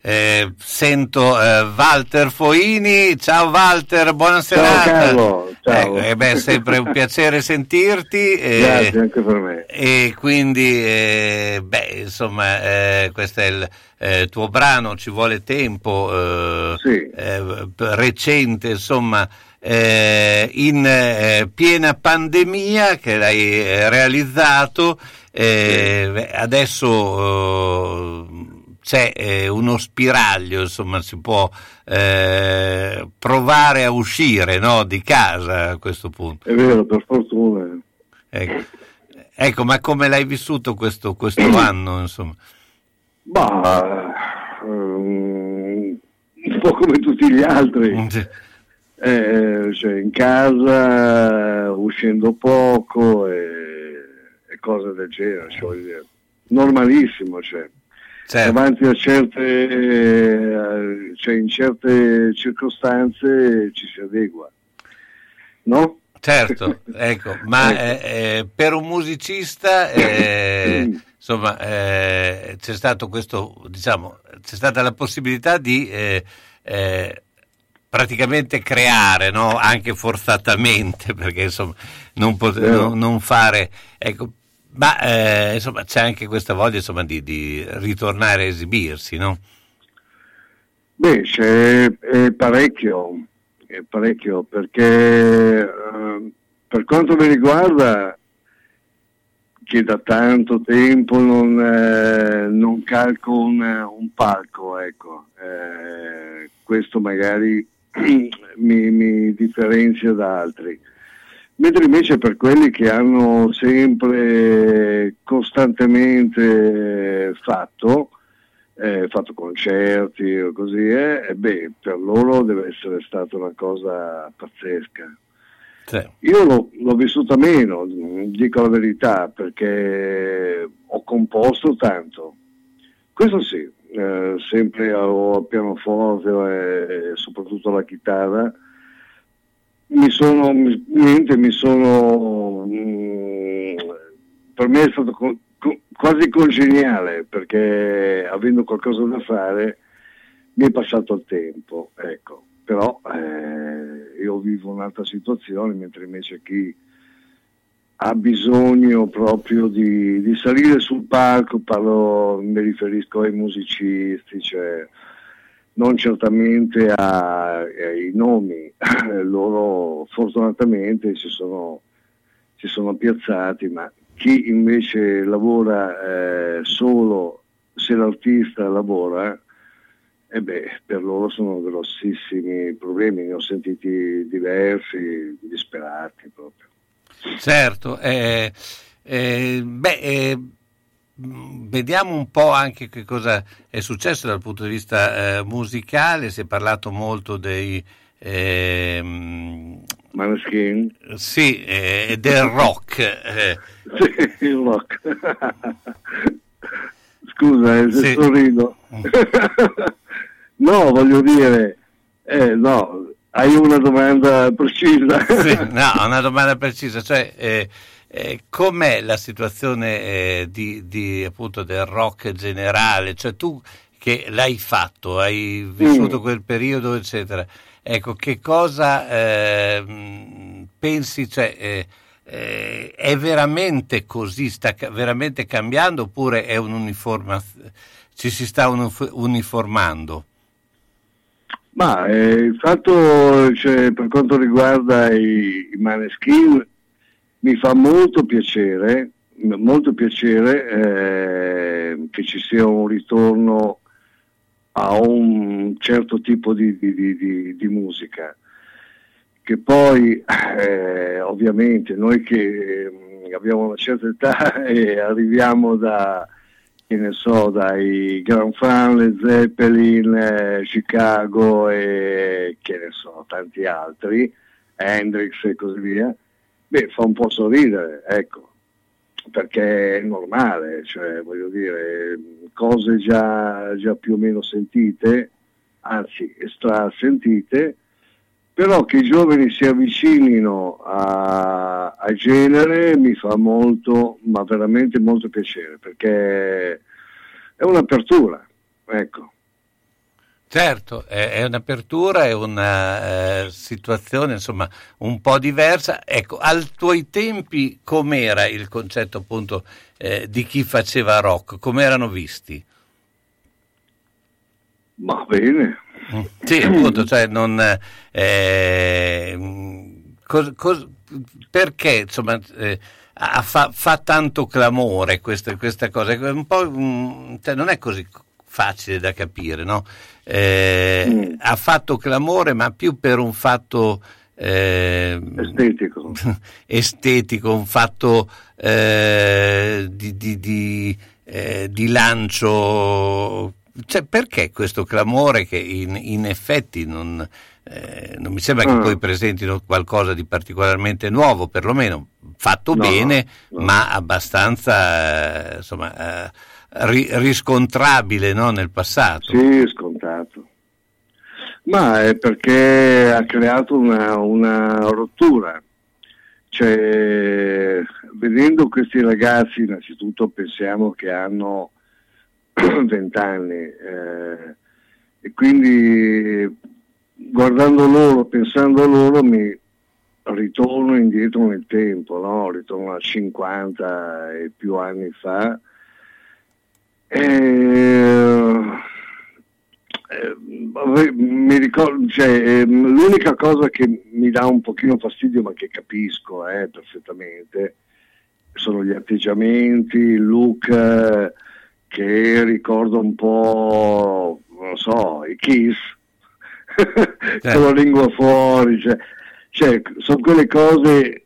eh, sento eh, Walter Foini. Ciao Walter, buona serata. Carlo, ciao. Ecco, eh, beh, è sempre un piacere sentirti. eh, Grazie anche per me. E quindi, eh, beh, insomma, eh, questo è il eh, tuo brano, Ci vuole tempo, eh, Sì. eh, recente, insomma, eh, in eh, piena pandemia che l'hai eh, realizzato. Eh, Adesso eh, c'è eh, uno spiraglio, insomma, si può eh, provare a uscire no, di casa a questo punto. È vero, per fortuna. Ecco, Ecco, ma come l'hai vissuto questo, questo anno? Insomma? Bah, ehm, un po' come tutti gli altri. Eh, cioè, in casa, uscendo poco e cose del genere. cioè. Normalissimo, cioè. Certo. Davanti a certe, eh, cioè in certe circostanze ci si adegua. No? Certo, ecco, ma eh, eh, per un musicista, eh, insomma, eh, c'è stato questo, diciamo, c'è stata la possibilità di eh, praticamente creare, no? anche forzatamente, perché insomma, non, pot- non- non fare, ecco, ma eh, insomma, c'è anche questa voglia insomma, di, di ritornare a esibirsi, no? Beh, è parecchio, è parecchio perché eh, per quanto mi riguarda che da tanto tempo non, eh, non calco un, un palco, ecco. Eh, questo magari mi, mi differenzia da altri. Mentre invece per quelli che hanno sempre costantemente fatto, eh, fatto concerti o così, eh, beh, per loro deve essere stata una cosa pazzesca. Sì. Io l'ho, l'ho vissuta meno, dico la verità, perché ho composto tanto. Questo sì, eh, sempre al pianoforte e soprattutto la chitarra. Mi sono, niente, mi sono, mm, per me è stato quasi congeniale perché avendo qualcosa da fare mi è passato il tempo, ecco. Però eh, io vivo un'altra situazione, mentre invece chi ha bisogno proprio di, di salire sul palco, parlo, mi riferisco ai musicisti, cioè non certamente ai nomi, loro fortunatamente si sono, si sono piazzati, ma chi invece lavora eh, solo se l'artista lavora, e beh, per loro sono grossissimi problemi, ne ho sentiti diversi, disperati proprio. Certo, eh, eh, beh, eh, vediamo un po' anche che cosa è successo dal punto di vista eh, musicale, si è parlato molto dei... ehm, Maneskin? Sì, eh, del rock. eh. Sì, il rock. Scusa, eh, se Sì. sorrido. no, voglio dire, eh, no, hai una domanda precisa. Sì, no, una domanda precisa, cioè eh, eh, com'è la situazione eh, di, di, appunto del rock generale? Cioè tu che l'hai fatto, hai vissuto Mm. quel periodo, eccetera. Ecco, che cosa eh, pensi? Cioè, eh, eh, è veramente così? Sta veramente cambiando oppure è? Ci si sta unif- uniformando? Ma eh, il fatto, cioè, per quanto riguarda i, i Maneskin, mi fa molto piacere, molto piacere eh, che ci sia un ritorno a un certo tipo di, di- di- di- musica. Che poi, eh, ovviamente, noi che eh, abbiamo una certa età e arriviamo da, che ne so, dai Grand Fan, Led Zeppelin, eh, Chicago e che ne so, tanti altri, Hendrix e così via, beh, fa un po' sorridere, ecco, perché è normale, cioè, voglio dire, cose già, già più o meno sentite, anzi, stra sentite, però che i giovani si avvicinino a, a genere mi fa molto, ma veramente molto piacere, perché è un'apertura, ecco. Certo, è, un'apertura, è una eh, situazione insomma un po' diversa. Ecco, ai tuoi tempi com'era il concetto appunto eh, di chi faceva rock? Come erano visti? Ma bene. Sì, appunto, cioè non... eh, mh, cos- cos- perché insomma eh, fa, fa tanto clamore questa, questa cosa? Un po', mh, cioè, non è così facile da capire, no? Eh, Ha fatto clamore, ma più per un fatto eh, estetico. estetico, un fatto eh, di, di- di, eh, di lancio. Cioè, perché questo clamore che in, in effetti non, eh, non mi sembra che Ah. poi presentino qualcosa di particolarmente nuovo, perlomeno fatto No, bene, no. ma abbastanza eh, insomma, ri- riscontrabile no, nel passato. Sì, scontato. Ma è perché ha creato una, una rottura. Cioè, vedendo questi ragazzi, innanzitutto pensiamo che hanno 20 anni eh, e quindi guardando loro, pensando a loro, mi ritorno indietro nel tempo, no? ritorno a 50 e più anni fa. Eh, vabbè, mi ricordo, cioè, ehm, l'unica cosa che mi dà un pochino fastidio, ma che capisco eh, perfettamente, sono gli atteggiamenti, il look eh, che ricorda un po', non so, i Kiss, con la lingua fuori, cioè, cioè, sono quelle cose,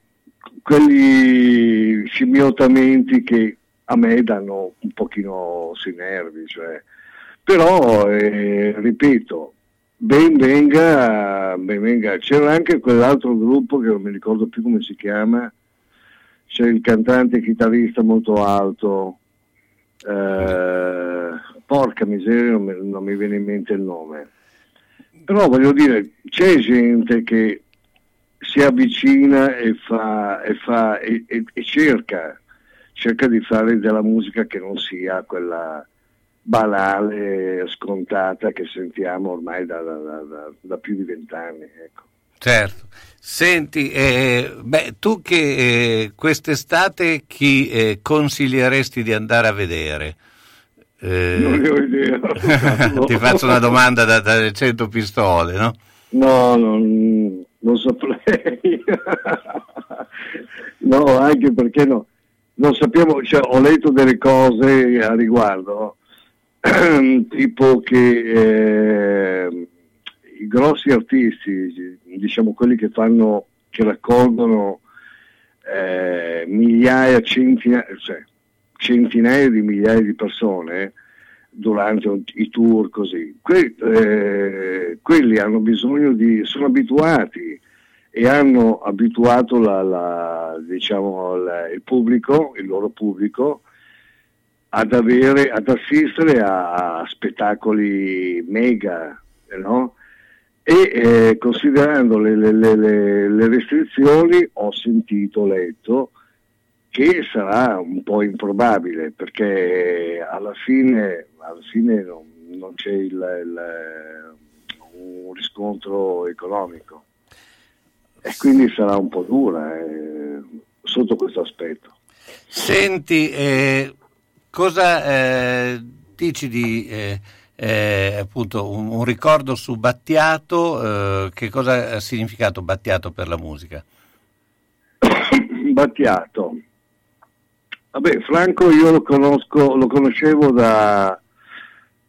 quelli scimmiotamenti che a me danno un pochino sui nervi, cioè. però eh, ripeto, ben venga, ben venga, c'era anche quell'altro gruppo che non mi ricordo più come si chiama, c'è il cantante chitarrista molto alto, eh, porca miseria non mi, non mi viene in mente il nome, però voglio dire, c'è gente che si avvicina e, fa, e, fa, e, e, e cerca, cerca di fare della musica che non sia quella banale, scontata che sentiamo ormai da, da, da, da più di vent'anni. Ecco. Certo. Senti, eh, beh, tu che eh, quest'estate chi eh, consiglieresti di andare a vedere? Eh, Non ne ho idea. Ti faccio una domanda da, da 100 pistole, no? No, non, non saprei. no, anche perché no. Non sappiamo, cioè, ho letto delle cose a riguardo, tipo che eh, i grossi artisti, diciamo quelli che fanno, che raccolgono eh, migliaia, centinaia, cioè, centinaia di migliaia di persone durante un- i tour così, que- eh, quelli hanno bisogno di, sono abituati e hanno abituato la- la- diciamo, la- il pubblico, il loro pubblico, ad, avere, ad assistere a, a spettacoli mega, no? E eh, considerando le- le- le- le restrizioni ho sentito, letto, che sarà un po' improbabile perché alla fine, alla fine non, non c'è il- il- un riscontro economico e quindi sarà un po' dura eh, sotto questo aspetto. Senti, eh, cosa eh, dici di eh, eh, appunto un, un ricordo su Battiato? eh, che cosa ha significato Battiato per la musica? Battiato. Vabbè, Franco io lo conosco, lo conoscevo da,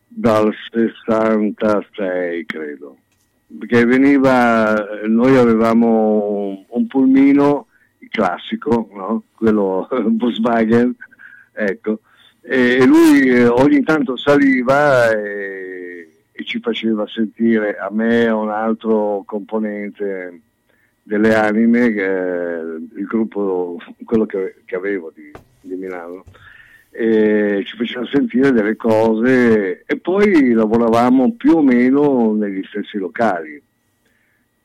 dal 66 credo, perché veniva, noi avevamo un pulmino classico, no? quello Volkswagen, ecco, e lui eh, ogni tanto saliva e, e ci faceva sentire a me un altro componente delle anime, il gruppo, quello che, che avevo di, di Milano, e ci faceva sentire delle cose e poi lavoravamo più o meno negli stessi locali,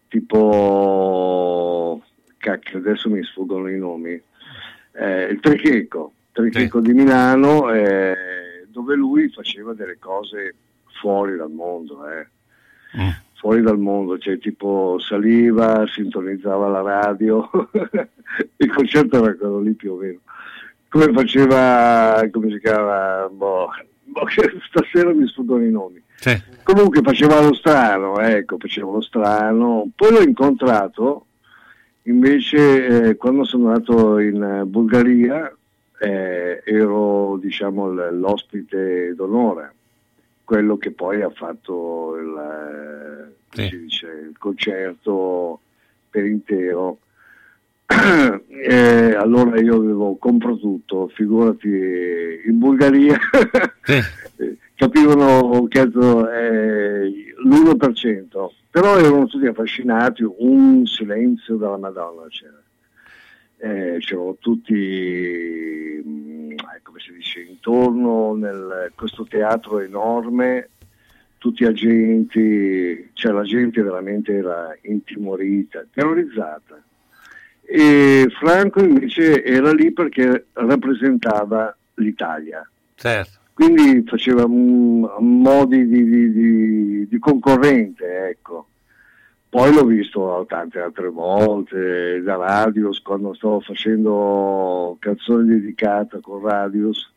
tipo, cacchio, adesso mi sfuggono i nomi, eh, il Tricheco, Tricheco di Milano, eh, dove lui faceva delle cose fuori dal mondo, eh. Fuori dal mondo, cioè tipo saliva, sintonizzava la radio, il concerto era quello lì più o meno. Come faceva, come si chiama, boh, boh, stasera mi sfuggono i nomi. Comunque faceva lo strano, ecco, faceva lo strano. Poi l'ho incontrato invece eh, quando sono andato in eh, Bulgaria, eh, ero diciamo l'ospite d'onore, quello che poi ha fatto il, eh, si dice, il concerto per intero. Eh, allora io avevo compro tutto, figurati in Bulgaria capivano cazzo, eh, l'1%, però erano tutti affascinati, un silenzio dalla Madonna c'era. Eh, c'erano tutti, mm, come si dice, intorno nel questo teatro enorme, tutti agenti, cioè la gente veramente era intimorita, terrorizzata. E Franco invece era lì perché rappresentava l'Italia Certo. quindi faceva modi di, di- di- di concorrente, ecco. Poi l'ho visto tante altre volte da Radius, quando stavo facendo canzoni dedicate con Radius,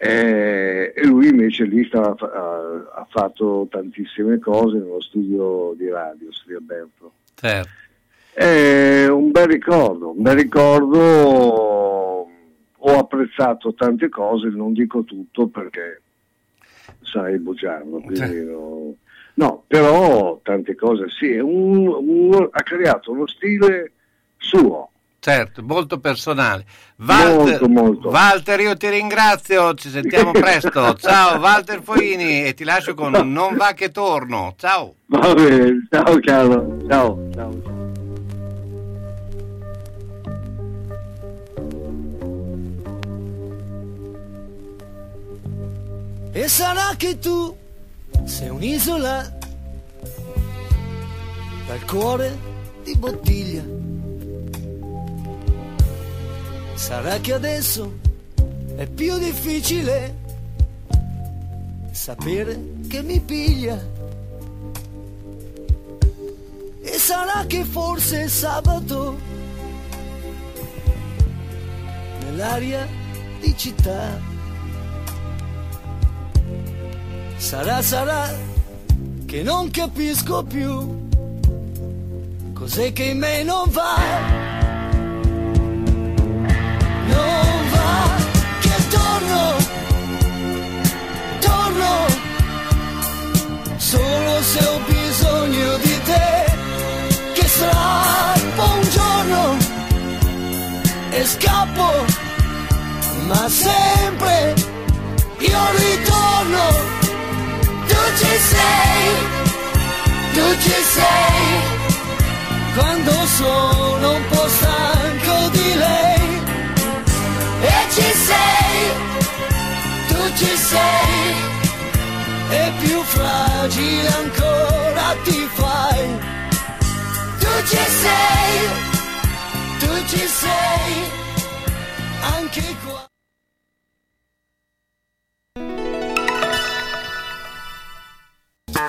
E, e lui invece lì stava, ha, ha fatto tantissime cose nello studio di radio, studio Alberto. Certo. È un bel ricordo, un bel ricordo, ho apprezzato tante cose, non dico tutto perché sarei bugiardo, no, no, però tante cose sì, un- un- ha creato uno stile suo. Certo, molto personale. Walter, Molto, molto. Walter, io ti ringrazio, ci sentiamo presto. Ciao Walter Foini e ti lascio con Non va che torno. Ciao. Va bene, ciao caro, ciao, ciao. E sarà che tu sei un'isola dal cuore di bottiglia. Sarà che adesso è più difficile sapere che mi piglia. E sarà che forse sabato nell'aria di città. Sarà, sarà che non capisco più cos'è che in me non va. Non va che torno, torno, solo se ho bisogno di te, che strappo un giorno e scappo, ma sempre io ritorno tu ci sei, tu ci sei, quando sono un po' stanco di lei. E ci sei, tu ci sei, e più fragile ancora ti fai. Tu ci sei, tu ci sei, anche qua.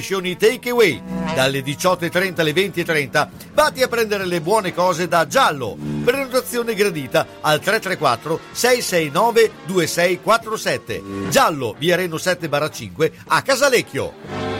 crescioni takeaway. Dalle 18.30 alle 20.30 vatti a prendere le buone cose da Giallo. Prenotazione gradita al 334 669 2647. Giallo, via Reno 7 5 a Casalecchio.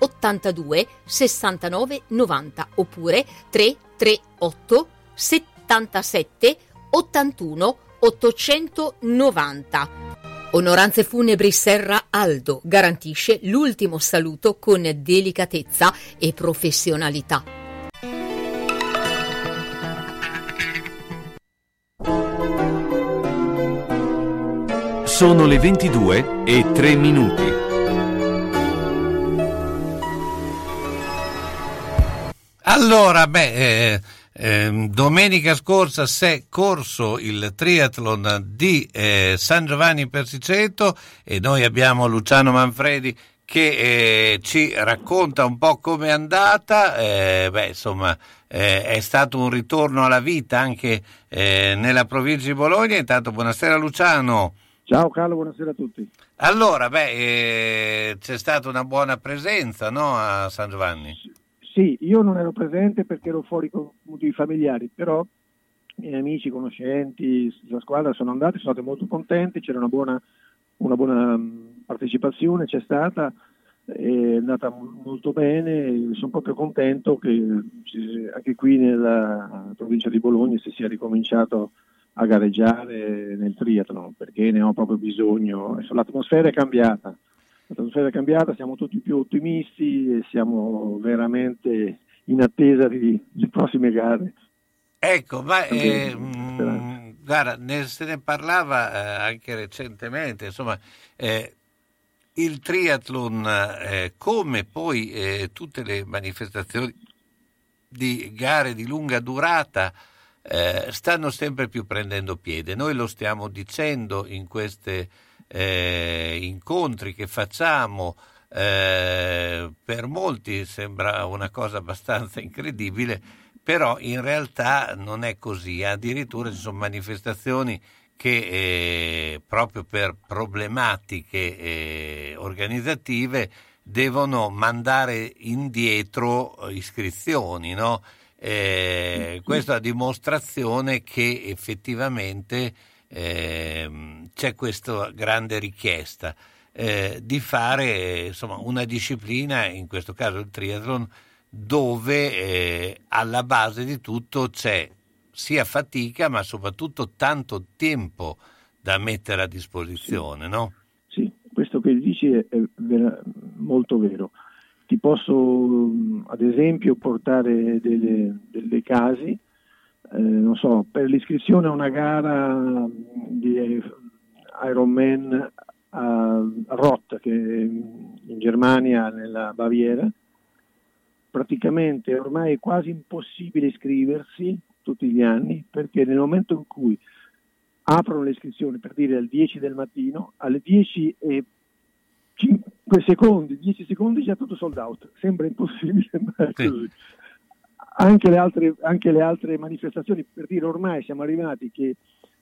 82 69 90 oppure 338 77 81 890. Onoranze Funebri Serra Aldo garantisce l'ultimo saluto con delicatezza e professionalità. Sono le 22 e 3 minuti. Allora, beh, eh, eh, domenica scorsa si è corso il triathlon di eh, San Giovanni Persiceto e noi abbiamo Luciano Manfredi che eh, ci racconta un po' come è andata. Eh, beh, insomma, eh, è stato un ritorno alla vita anche nella provincia di Bologna. Intanto, buonasera Luciano. Ciao Carlo, buonasera a tutti. Allora, beh, eh, c'è stata una buona presenza no, a San Giovanni. Sì, io non ero presente perché ero fuori con motivi familiari, però i miei amici, conoscenti, la squadra sono andati, sono stati molto contenti, c'era una buona, una buona partecipazione, c'è stata, è andata molto bene, sono proprio contento che anche qui nella provincia di Bologna si sia ricominciato a gareggiare nel triathlon perché ne ho proprio bisogno. L'atmosfera è cambiata, l'atmosfera è cambiata, siamo tutti più ottimisti e siamo veramente in attesa di, di prossime gare. Ecco, ma eh, mh, guarda, ne, se ne parlava eh, anche recentemente, insomma, eh, il triathlon, eh, come poi eh, tutte le manifestazioni di gare di lunga durata, eh, stanno sempre più prendendo piede. Noi lo stiamo dicendo in questi eh, incontri che facciamo. Eh, per molti sembra una cosa abbastanza incredibile, però in realtà non è così. Addirittura ci sono manifestazioni che eh, proprio per problematiche eh, organizzative devono mandare indietro iscrizioni, no? Eh, questa è la dimostrazione che effettivamente eh, c'è questa grande richiesta eh, di fare insomma, una disciplina, in questo caso il triathlon, dove eh, alla base di tutto c'è sia fatica ma soprattutto tanto tempo da mettere a disposizione. No? Sì, questo che dici è, vera, molto vero ti posso ad esempio portare delle, delle casi, non so, per l'iscrizione a una gara di Ironman a Roth, che in Germania, nella Baviera, praticamente ormai è quasi impossibile iscriversi tutti gli anni perché nel momento in cui aprono le iscrizioni per dire alle 10 del mattino, alle 10 e 5 secondi, 10 secondi già tutto sold out, sembra impossibile, ma è così. Anche le, altre, anche le altre manifestazioni, per dire ormai siamo arrivati che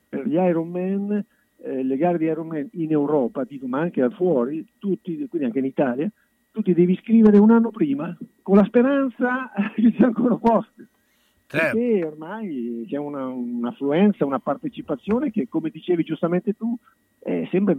per gli Ironman, eh, le gare di Ironman in Europa, dico, ma anche da fuori, tutti, quindi anche in Italia, tu ti devi iscrivere un anno prima con la speranza che siano ancora posti. Certo. Perché ormai c'è una, un'affluenza, una partecipazione che, come dicevi giustamente tu, eh, sembra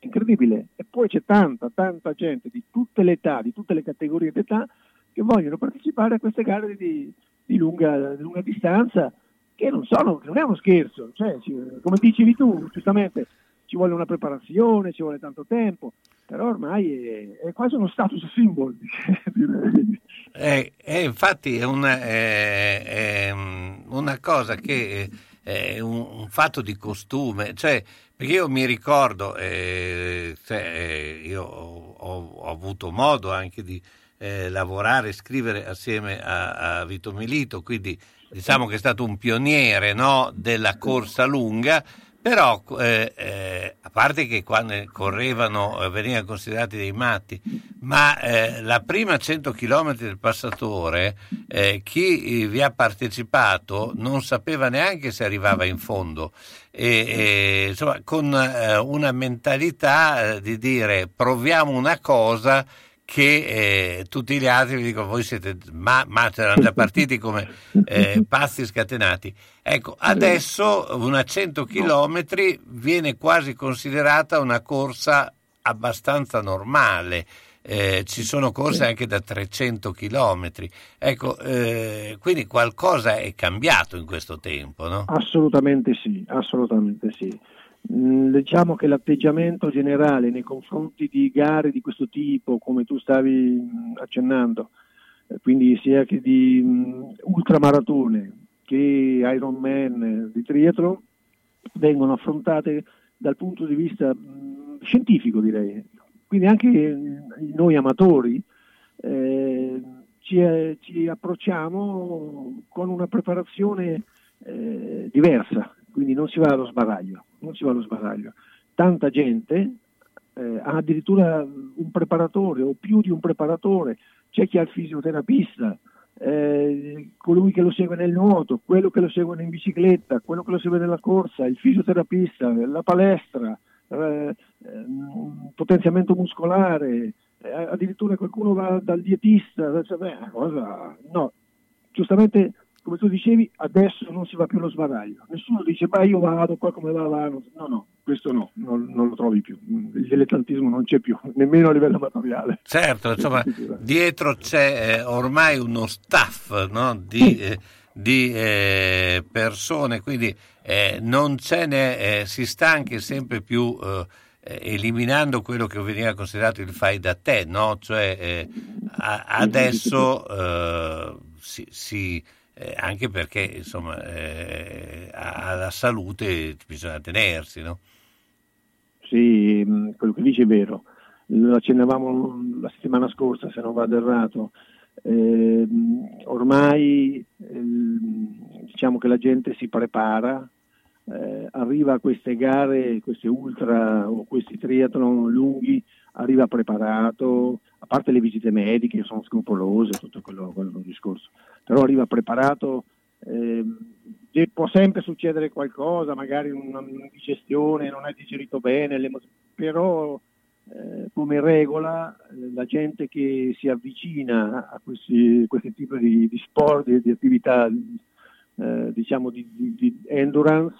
incredibile. E poi c'è tanta, tanta gente di tutte le età, di tutte le categorie d'età, che vogliono partecipare a queste gare di, di, lunga, di lunga, distanza, che non, sono, non è uno scherzo. Cioè, come dicevi tu, giustamente, ci vuole una preparazione, ci vuole tanto tempo, però ormai è, è quasi uno status symbol. eh, eh, infatti è una, è, è una, cosa che è un, un, fatto di costume, cioè, perché io mi ricordo, eh, cioè, io ho, ho, avuto modo anche di eh, lavorare e scrivere assieme a, a Vito Milito, quindi diciamo che è stato un pioniere no, della corsa lunga però, eh, eh, a parte che quando correvano eh, venivano considerati dei matti, ma eh, la prima 100 km del passatore, eh, chi vi ha partecipato non sapeva neanche se arrivava in fondo. E, e, insomma, con una mentalità di dire proviamo una cosa che eh, tutti gli altri vi dicono voi siete ma, ma erano già partiti come eh, pazzi scatenati. Ecco adesso una 100 km viene quasi considerata una corsa abbastanza normale. Eh, ci sono corse anche da 300 km ecco eh, quindi qualcosa è cambiato in questo tempo no? assolutamente sì assolutamente sì diciamo che l'atteggiamento generale nei confronti di gare di questo tipo, come tu stavi mm, accennando, eh, quindi sia che di um, ultramaratone che Ironman di triathlon, vengono affrontate dal punto di vista scientifico direi. Quindi anche noi amatori eh, ci, ci, approcciamo con una preparazione eh, diversa, quindi non si va allo sbaraglio, non si va allo sbaraglio. Tanta gente eh, ha addirittura un preparatore o più di un preparatore, c'è chi ha il fisioterapista, eh, colui che lo segue nel nuoto, quello che lo segue in bicicletta, quello che lo segue nella corsa, il fisioterapista, la palestra, eh, ehm, potenziamento muscolare, eh, addirittura qualcuno va dal dietista, cioè, beh, cosa, no, giustamente come tu dicevi, adesso non si va più allo sbaraglio. Nessuno dice, ma io vado qua come va, va. No, no, questo no, non, non, lo trovi più. Il dilettantismo non c'è più, nemmeno a livello amatoriale. Certo, insomma, dietro c'è eh, ormai uno staff no? di, eh, di eh, persone, quindi eh, non ce n'è, eh, si sta anche sempre più eh, eliminando quello che veniva considerato il fai da te, no? Cioè a, adesso si, si eh, anche perché insomma eh, alla salute bisogna tenersi, no? Sì, mm, quello che dice è vero. Lo accennavamo la settimana scorsa, se non vado errato. Eh, ormai diciamo che la gente si prepara, eh, arriva a queste gare, queste ultra o questi triathlon lunghi, arriva preparato, a parte le visite mediche sono scrupolose, tutto quello, quello discorso, però arriva preparato, eh, può sempre succedere qualcosa, magari una digestione, non hai digerito bene, però eh, come regola la gente che si avvicina a questi, questi tipi di, di sport, di, di attività eh, diciamo di, di endurance,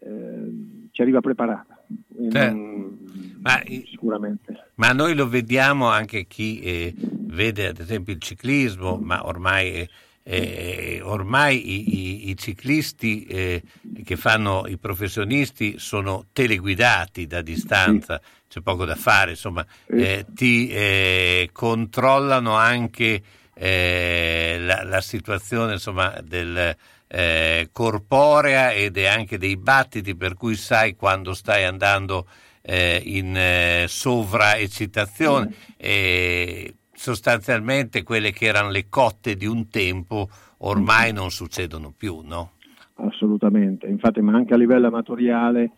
eh, ci arriva preparata. Non, ma, sicuramente. Ma noi lo vediamo anche chi eh, vede ad esempio il ciclismo, ma ormai, eh, ormai i, i, i, ciclisti eh, che fanno i professionisti sono teleguidati da distanza, sì. c'è poco da fare, insomma, eh, ti eh, controllano anche eh, la, la, situazione insomma, del eh, corporea ed è anche dei battiti per cui sai quando stai andando eh, in eh, sovraeccitazione mm. e sostanzialmente quelle che erano le cotte di un tempo ormai mm. non succedono più, no? Assolutamente, infatti ma anche a livello amatoriale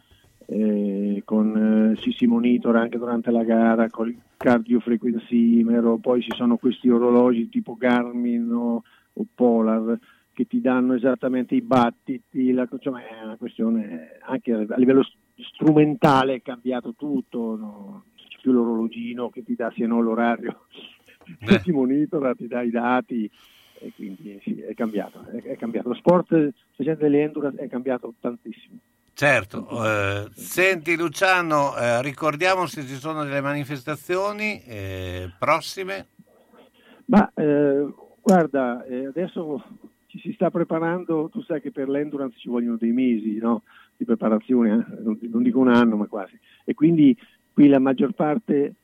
eh, con, eh, si, si monitora anche durante la gara con il cardiofrequenzimetro, poi ci sono questi orologi tipo Garmin o, o Polar che ti danno esattamente i battiti, la, insomma è una questione anche a livello strumentale è cambiato tutto, no? c'è più l'orologino che ti dà sia no l'orario, che ti monitora, ti dà i dati e quindi sì, è cambiato, è, è cambiato. Lo sport, specialmente delle endurance, è cambiato tantissimo. Certo, eh, senti Luciano, eh, ricordiamo se ci sono delle manifestazioni eh, prossime. Ma eh, guarda, eh, adesso ci si sta preparando, tu sai che per l'endurance ci vogliono dei mesi no? di preparazione, eh? non, non, dico un anno ma quasi, e quindi qui la maggior parte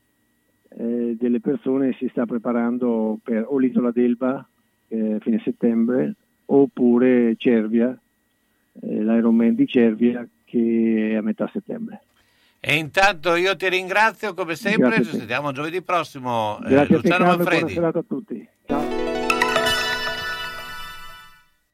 eh, delle persone si sta preparando per o l'isola d'Elba eh, fine settembre oppure Cervia, eh, l'Ironman di Cervia che è a metà settembre. E intanto io ti ringrazio come sempre, ci sentiamo giovedì prossimo. Eh, Grazie Luciano a te, Manfredi. Buona serata a tutti. Ciao.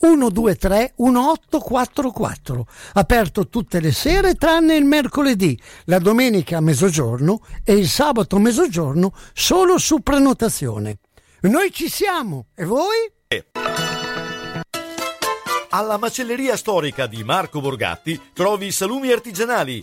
123 1844 aperto tutte le sere tranne il mercoledì, la domenica a mezzogiorno e il sabato a mezzogiorno solo su prenotazione. Noi ci siamo. E voi? Alla macelleria storica di Marco Borgatti trovi salumi artigianali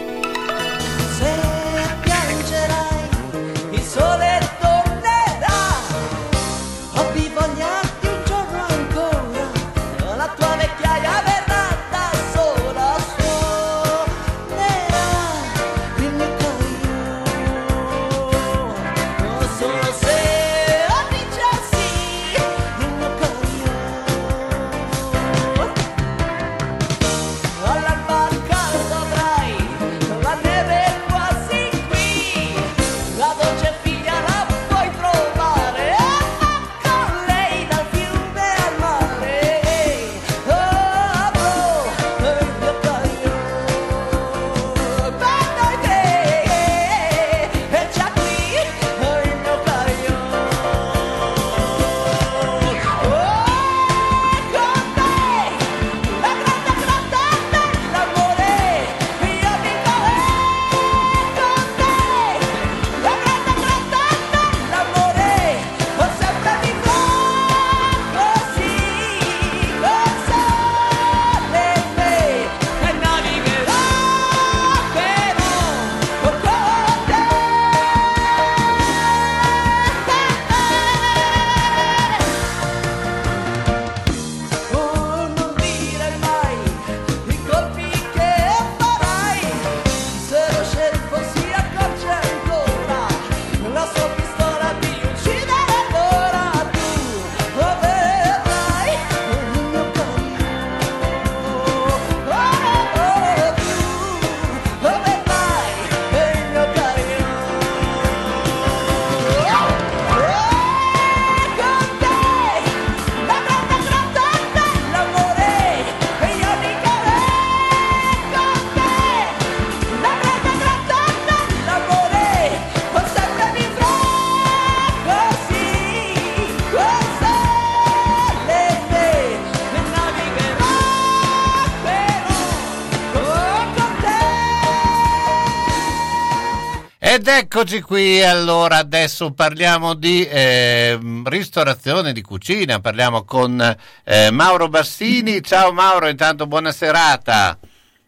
Eccoci qui, allora adesso parliamo di eh, ristorazione, di cucina, parliamo con eh, Mauro Bassini. Ciao Mauro, intanto buona serata.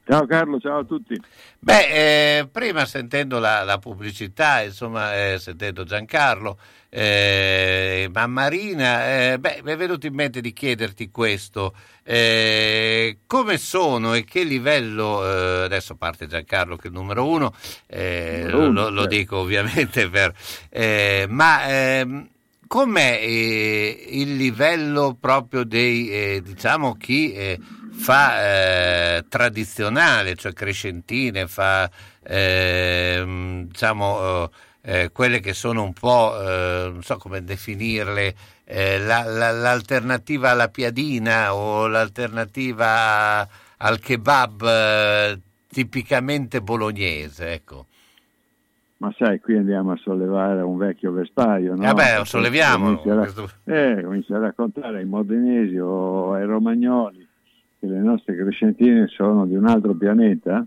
Ciao Carlo, ciao a tutti. Beh, eh, prima sentendo la, la pubblicità, insomma, eh, sentendo Giancarlo, eh, ma Marina, eh, beh, mi è venuto in mente di chiederti questo, eh, come sono e che livello, eh, adesso parte Giancarlo che è il numero uno, Numero lo, uno, lo- lo certo. dico ovviamente per... ma ehm, com'è il livello proprio dei, diciamo, chi fa eh, tradizionale, cioè crescentine, fa ehm, diciamo eh, quelle che sono un po', eh, non so come definirle, eh, la- la- l'alternativa alla piadina o l'alternativa al kebab eh, tipicamente bolognese, ecco. Ma sai, qui andiamo a sollevare un vecchio vespaio, no? Vabbè, solleviamo. Comincia a, eh, comincia a raccontare ai modenesi o ai romagnoli che le nostre crescentine sono di un altro pianeta,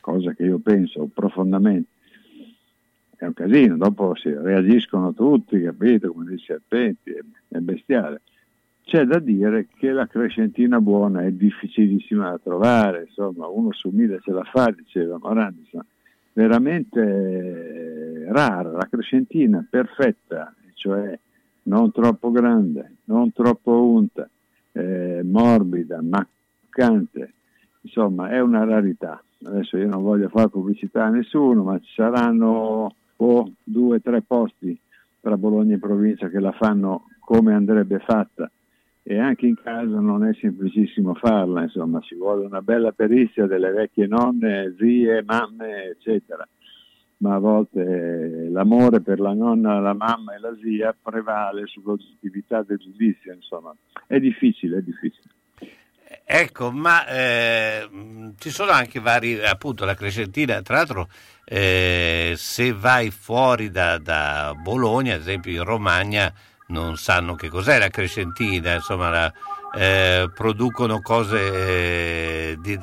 cosa che io penso profondamente. È un casino, dopo si reagiscono tutti, capito, come dei serpenti, è, bestiale. C'è da dire che la crescentina buona è difficilissima da trovare, insomma, uno su mille ce la fa, diceva Morandi, insomma, veramente eh, rara, la crescentina perfetta, cioè non troppo grande, non troppo unta, eh, morbida, maccante, insomma è una rarità. Adesso io non voglio fare pubblicità a nessuno, ma ci saranno o due o tre posti tra Bologna e provincia che la fanno come andrebbe fatta e anche in casa non è semplicissimo farla, insomma ci vuole una bella perizia delle vecchie nonne, zie, mamme, eccetera. Ma a volte eh, l'amore per la nonna, la mamma e la zia prevale sull'oggettività del giudizio, insomma. È difficile, è difficile. Ecco, ma eh, ci sono anche vari, appunto la Crescentina, tra l'altro eh, se vai fuori da, da Bologna, ad esempio in Romagna, non sanno che cos'è la Crescentina, insomma la- eh, producono cose, eh, di-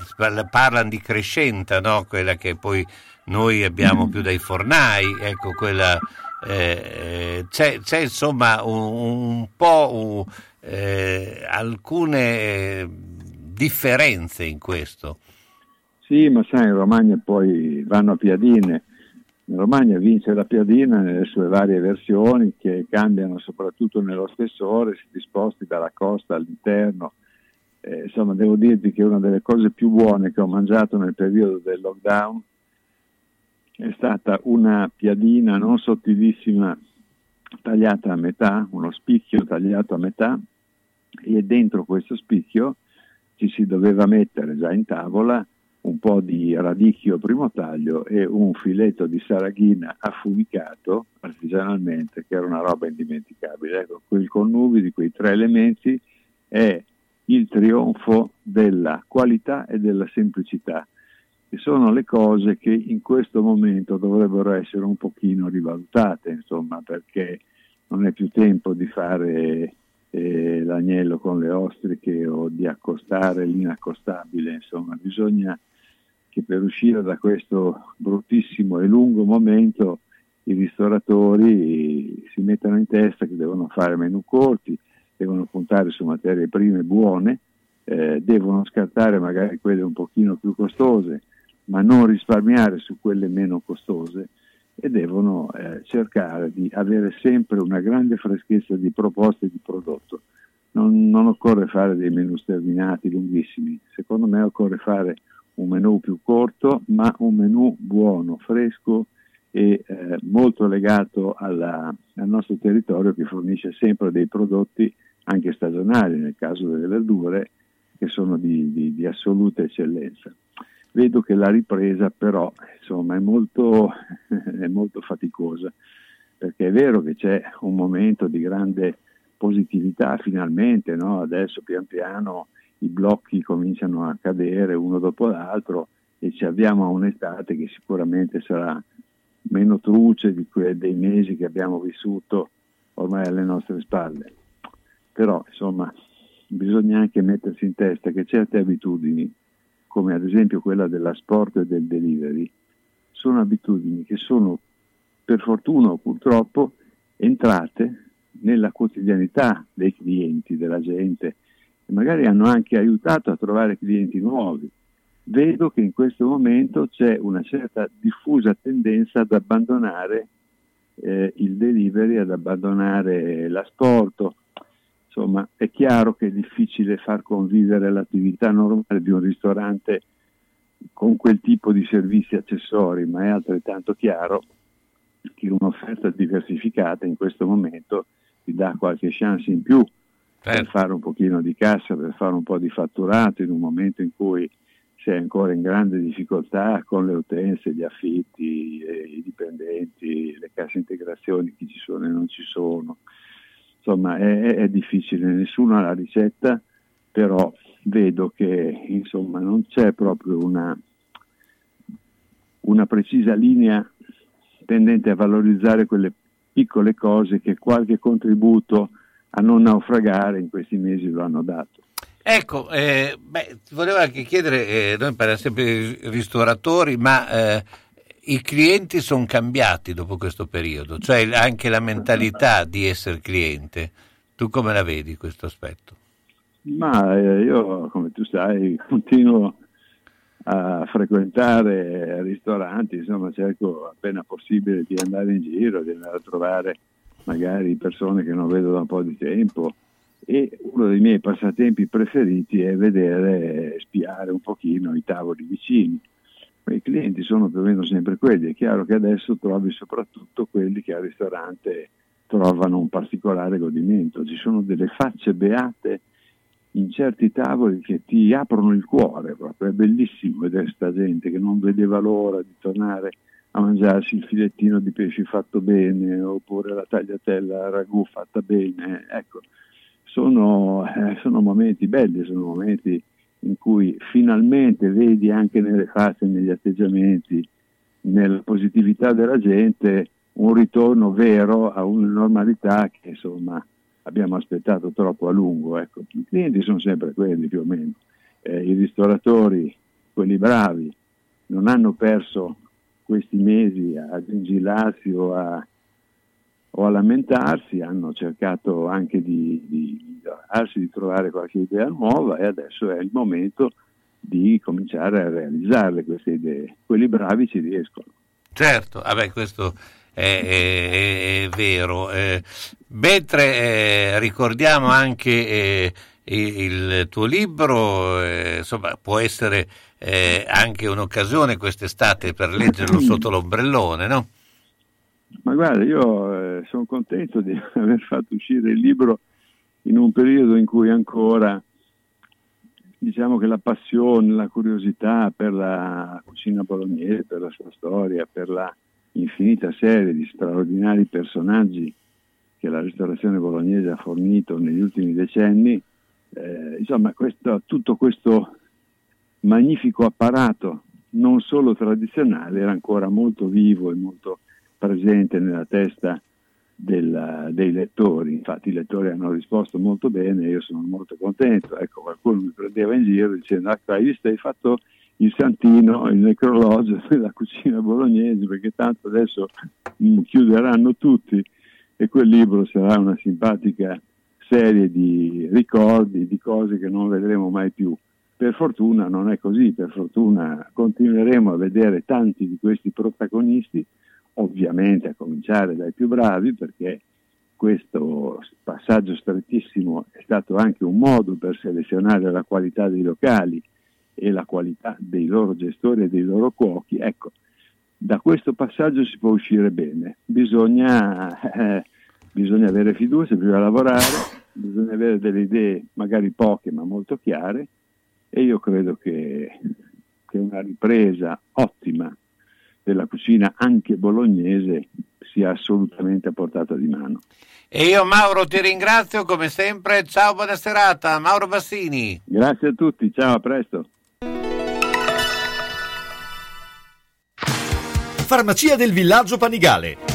parlano di Crescenta, no? quella che poi noi abbiamo più dai fornai, ecco quella... eh, c'è, c'è insomma un, un po' un- eh, alcune differenze in questo. Sì, ma sai, in Romagna poi vanno a piadine. In Romagna vince la piadina nelle sue varie versioni che cambiano soprattutto nello spessore, si disposti dalla costa all'interno. Eh, insomma, devo dirti che una delle cose più buone che ho mangiato nel periodo del lockdown è stata una piadina non sottilissima tagliata a metà, uno spicchio tagliato a metà e dentro questo spicchio ci si doveva mettere già in tavola un po' di radicchio primo taglio e un filetto di saraghina affumicato artigianalmente, che era una roba indimenticabile. Ecco, quel connubi di quei tre elementi è il trionfo della qualità e della semplicità, che sono le cose che in questo momento dovrebbero essere un pochino rivalutate, insomma, perché non è più tempo di fare eh, l'agnello con le ostriche o di accostare l'inaccostabile, insomma, bisogna che per uscire da questo bruttissimo e lungo momento i ristoratori si mettano in testa che devono fare menu corti, devono puntare su materie prime buone, eh, devono scartare magari quelle un pochino più costose, ma non risparmiare su quelle meno costose e devono eh, cercare di avere sempre una grande freschezza di proposte di prodotto. Non, non occorre fare dei menu sterminati lunghissimi, secondo me occorre fare un menù più corto, ma un menù buono, fresco e eh, molto legato alla- al nostro territorio che fornisce sempre dei prodotti anche stagionali, nel caso delle verdure, che sono di, di- di assoluta eccellenza. Vedo che la ripresa però insomma, è, molto, è molto faticosa, perché è vero che c'è un momento di grande positività finalmente, no? adesso pian piano i blocchi cominciano a cadere uno dopo l'altro e ci avviamo a un'estate che sicuramente sarà meno truce di que- dei mesi che abbiamo vissuto ormai alle nostre spalle. Però insomma bisogna anche mettersi in testa che certe abitudini, come ad esempio quella dell'asporto e del delivery, sono abitudini che sono per fortuna o purtroppo entrate nella quotidianità dei clienti, della gente e magari hanno anche aiutato a trovare clienti nuovi. Vedo che in questo momento c'è una certa diffusa tendenza ad abbandonare eh, il delivery, ad abbandonare l'asporto. Insomma, è chiaro che è difficile far convivere l'attività normale di un ristorante con quel tipo di servizi accessori, ma è altrettanto chiaro che un'offerta diversificata in questo momento ti dà qualche chance in più per fare un pochino di cassa, per fare un po' di fatturato in un momento in cui sei ancora in grande difficoltà con le utenze, gli affitti, eh, i dipendenti, le casse integrazioni, chi ci sono e non ci sono. Insomma, è, è- difficile, nessuno ha la ricetta, però vedo che insomma, non c'è proprio una, una precisa linea tendente a valorizzare quelle piccole cose che qualche contributo a non naufragare in questi mesi lo hanno dato. Ecco, eh, beh, ti volevo anche chiedere, eh, noi parliamo sempre di ristoratori, ma eh, i clienti sono cambiati dopo questo periodo, cioè anche la mentalità di essere cliente. Tu come la vedi questo aspetto? Ma eh, io, come tu sai, continuo a frequentare ristoranti, insomma cerco appena possibile di andare in giro, di andare a trovare magari persone che non vedo da un po' di tempo e uno dei miei passatempi preferiti è vedere, spiare un pochino i tavoli vicini. I clienti sono più o meno sempre quelli, è chiaro che adesso trovi soprattutto quelli che al ristorante trovano un particolare godimento, ci sono delle facce beate in certi tavoli che ti aprono il cuore proprio, è bellissimo vedere sta gente che non vedeva l'ora di tornare a mangiarsi il filettino di pesce fatto bene oppure la tagliatella ragù fatta bene, ecco, sono, eh, sono momenti belli, sono momenti in cui finalmente vedi anche nelle facce, negli atteggiamenti, nella positività della gente un ritorno vero a una normalità che insomma abbiamo aspettato troppo a lungo. Ecco. I clienti sono sempre quelli più o meno. Eh, I ristoratori, quelli bravi, non hanno perso questi mesi a gingillarsi o a, o a lamentarsi, hanno cercato anche di, di migliorarsi, di trovare qualche idea nuova e adesso è il momento di cominciare a realizzarle queste idee. Quelli bravi ci riescono. Certo, vabbè, questo è, è- è vero. Eh, mentre eh, ricordiamo anche eh, il, il tuo libro, eh, insomma, può essere eh, anche un'occasione quest'estate per leggerlo sotto l'ombrellone, no? Ma guarda, io eh, sono contento di aver fatto uscire il libro in un periodo in cui ancora diciamo che la passione, la curiosità per la cucina bolognese, per la sua storia, per la infinita serie di straordinari personaggi che la ristorazione bolognese ha fornito negli ultimi decenni, eh, insomma questo- tutto questo magnifico apparato, non solo tradizionale, era ancora molto vivo e molto presente nella testa del- dei lettori. Infatti i lettori hanno risposto molto bene, io sono molto contento. Ecco, qualcuno mi prendeva in giro dicendo, ah, hai visto, hai fatto il santino, il necrologio della cucina bolognese, perché tanto adesso mm, chiuderanno tutti e quel libro sarà una simpatica serie di ricordi, di cose che non vedremo mai più. Per fortuna non è così, per fortuna continueremo a vedere tanti di questi protagonisti, ovviamente a cominciare dai più bravi, perché questo passaggio strettissimo è stato anche un modo per selezionare la qualità dei locali e la qualità dei loro gestori e dei loro cuochi. Ecco, da questo passaggio si può uscire bene. Bisogna, eh, bisogna avere fiducia, bisogna lavorare, bisogna avere delle idee, magari poche ma molto chiare, e io credo che, che una ripresa ottima della cucina anche bolognese sia assolutamente a portata di mano. E io Mauro ti ringrazio come sempre, ciao, buona serata, Mauro Bassini. Grazie a tutti, ciao, a presto. Farmacia del Villaggio Panigale.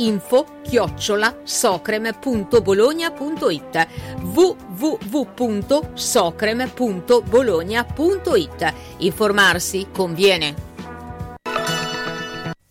info chiocciola socrem.bologna.it www.socrem.bologna.it Informarsi conviene.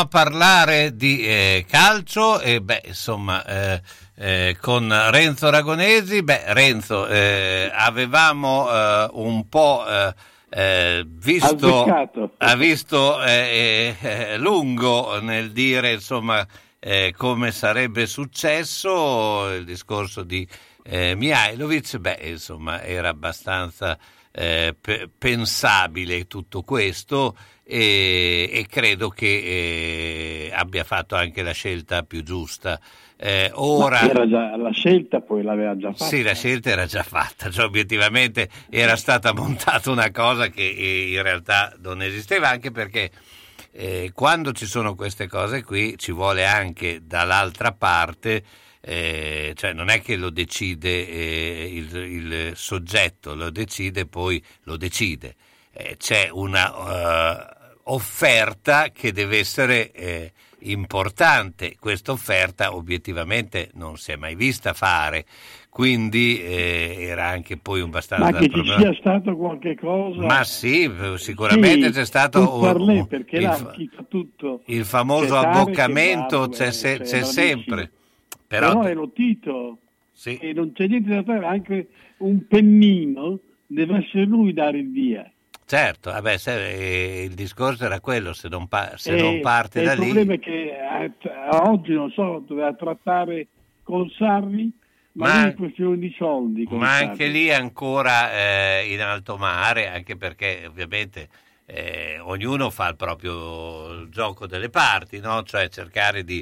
A parlare di eh, calcio e beh, insomma, eh, eh, con Renzo Ragonesi, beh, Renzo, eh, avevamo eh, un po' eh, visto, ha visto lungo nel dire insomma come sarebbe successo il discorso di eh, Mihailovic, beh, insomma, era abbastanza eh, pe- pensabile tutto questo e, e credo che eh, abbia fatto anche la scelta più giusta. Eh, ora... Già, la scelta poi l'aveva già fatta. Sì, la scelta era già fatta, cioè obiettivamente era stata montata una cosa che eh, in realtà non esisteva, anche perché eh, quando ci sono queste cose qui ci vuole anche dall'altra parte, eh, cioè non è che lo decide eh, il, il soggetto, lo decide poi lo decide. Eh, c'è una eh, offerta che deve essere eh, importante. Questa offerta obiettivamente non si è mai vista fare, quindi eh, era anche poi un abbastanza Ma che ci problema- sia stato qualche cosa. Ma sì, sicuramente Sì, c'è stato un- parlé, un- perché il, tutto. il famoso C'è abboccamento c'è, se- cioè, c'è sempre. Però Però, è lo Tito. e non c'è niente da fare, anche un pennino deve essere lui dare il via. Certo, vabbè, se- eh, il discorso era quello, se non, pa- se E- non parte e da il lì... problema è che a, a oggi, non so, doveva trattare con Sarri, ma, Ma- soldi. Ma anche lì ancora eh, in alto mare, anche perché ovviamente eh, ognuno fa il proprio gioco delle parti, no? cioè cercare di...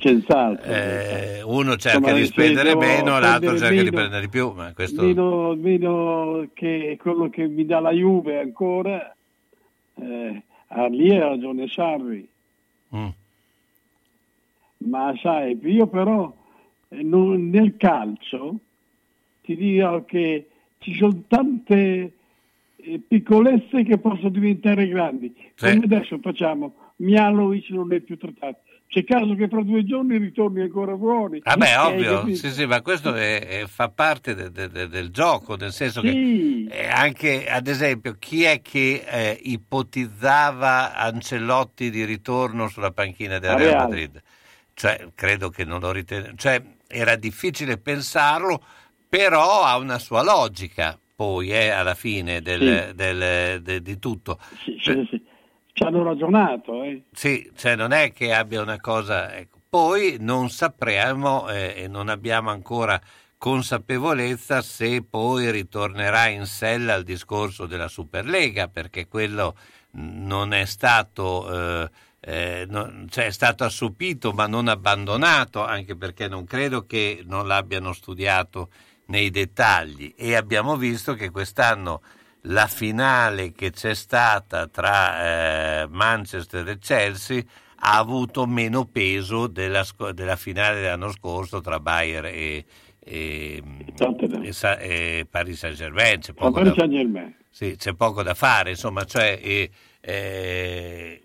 Eh, uno cerca Insomma, di spendere meno, l'altro cerca di meno- prendere di più, ma questo... Meno, meno che quello che mi dà la Juve ancora, eh, lì ha ragione Sarri. Mm. Ma sai, io però eh, non- nel calcio ti dirò che ci sono tante piccolezze che possono diventare grandi. Come adesso facciamo, Mialovic non è più trattato. C'è caso che fra due giorni ritorni ancora fuori. Vabbè, Eh, ovvio, sì, sì, ma questo è- è- fa parte de- de- de- del gioco, nel senso Sì. che eh, anche, ad esempio, chi è che eh, ipotizzava Ancelotti di ritorno sulla panchina del Real. Madrid? Cioè, credo che non lo riteneva, cioè, era difficile pensarlo, però ha una sua logica, poi, eh, alla fine del- Sì. del- de- di tutto. Sì, sì, sì. Ci hanno ragionato, eh. Sì, cioè non è che abbia una cosa... ecco. Poi non sapremo eh, e non abbiamo ancora consapevolezza se poi ritornerà in sella al discorso della Superlega, perché quello non è stato... eh, eh, non- cioè è stato assopito ma non abbandonato, anche perché non credo che non l'abbiano studiato nei dettagli e abbiamo visto che quest'anno la finale che c'è stata tra eh, Manchester e Chelsea ha avuto meno peso della, della finale dell'anno scorso tra Bayern e, e, e e Paris Saint Germain. C'è poco, da, Saint-Germain. sì, c'è poco da fare, insomma, cioè, eh,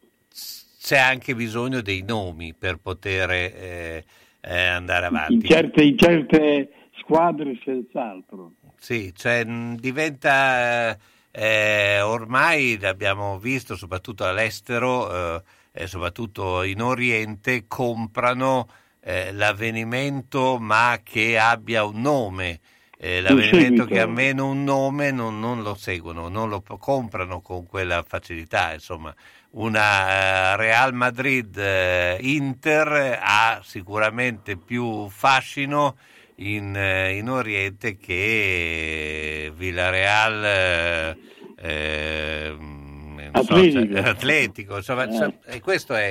c'è anche bisogno dei nomi per poter eh, eh, andare In avanti. certe, in certe squadre senz'altro. Sì, cioè mh, diventa eh, eh, ormai l'abbiamo visto soprattutto all'estero eh, e soprattutto in Oriente comprano eh, l'avvenimento ma che abbia un nome. Eh, l'avvenimento che ha meno un nome non, non lo seguono, non lo comprano con quella facilità. Insomma, una eh, Real Madrid eh, Inter ha sicuramente più fascino in, eh, in Oriente che Villarreal eh, eh, non so, Atletico. cioè, Atletico, insomma, Eh. e questo è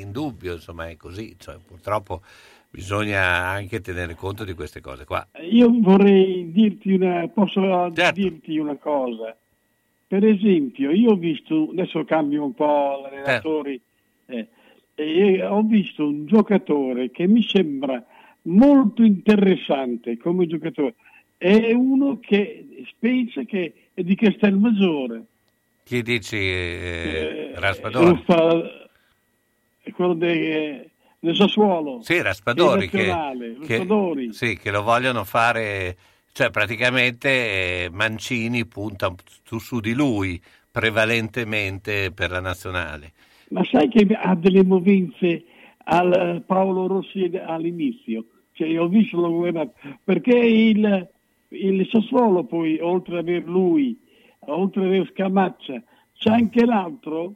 indubbio, insomma, è così, cioè, purtroppo bisogna anche tenere conto di queste cose qua. Io vorrei dirti una, posso Certo. dirti una cosa. Per esempio, io ho visto, adesso cambio un po' i relatori, eh, ho visto un giocatore che mi sembra molto interessante come giocatore. È uno che pensa che è di Castelmaggiore. Chi dici eh, Eh, Raspadori? fa- è quello de- del Sassuolo. Sì, Raspadori Che è che, Raspadori. sì, che lo vogliono fare, cioè praticamente eh, Mancini punta su, su di lui prevalentemente per la nazionale. Ma sai che ha delle movenze al Paolo Rossi all'inizio? Cioè, io ho visto lo governato, perché il, il Sassuolo poi, oltre ad aver lui, oltre ad aver Scamaccia, c'è anche l'altro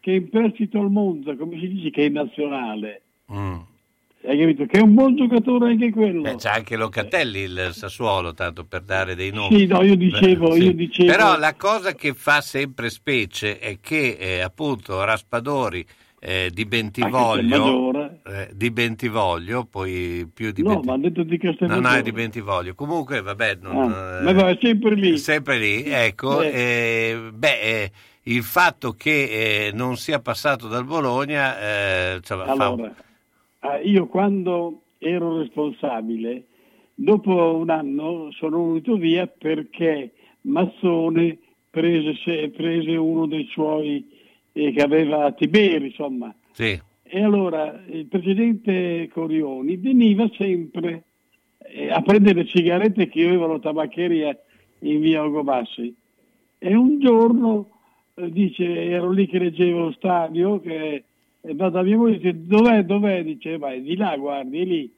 che è in prestito al Monza, come si dice, che è nazionale. Mm. Hai capito? Che è un buon giocatore anche quello. Beh, c'è anche Locatelli il Sassuolo, tanto per dare dei nomi. Sì, no, io dicevo, Beh, io dicevo- Però la cosa che fa sempre specie è che eh, appunto Raspadori eh, di Bentivoglio, eh, di Bentivoglio, poi più di No, Benti- ma ha detto di No, Castelmaggiore. no, è di Bentivoglio. Comunque, vabbè, non, Ah, eh, ma è sempre lì. sempre lì, ecco. Eh. eh, beh, eh, il fatto che eh, non sia passato dal Bologna, eh, insomma, fa Allora, ah, io quando ero responsabile, dopo un anno sono venuto via perché Mazzone prese, se- prese uno dei suoi eh, che aveva Tiberi, insomma. sì. E allora il presidente Corioni veniva sempre eh, a prendere le sigarette che io avevo la tabaccheria in via Ugo Bassi. E un giorno eh, dice, ero lì che leggevo lo stadio, che e va da mia moglie e dice, dov'è, dov'è? Dice, vai, di là, guardi, lì.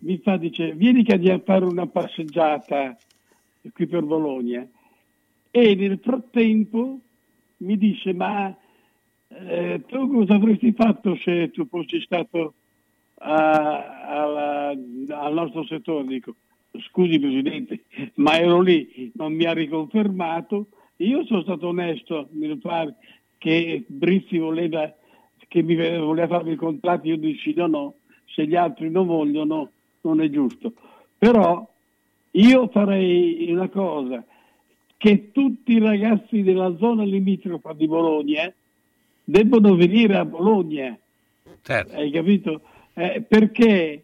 mi fa, dice, vieni che andiamo a fare una passeggiata qui per Bologna. E nel frattempo mi dice, ma eh, tu cosa avresti fatto se tu fossi stato a- alla- al nostro settore? Dico, scusi Presidente, ma ero lì, non mi ha riconfermato. Io sono stato onesto nel fare che Brizzi voleva, che mi voleva farmi i contratti, io no, no, se gli altri non vogliono non è giusto. Però io farei una cosa, che tutti i ragazzi della zona limitrofa di Bologna debbono venire a Bologna. Certo. Hai capito? Eh, perché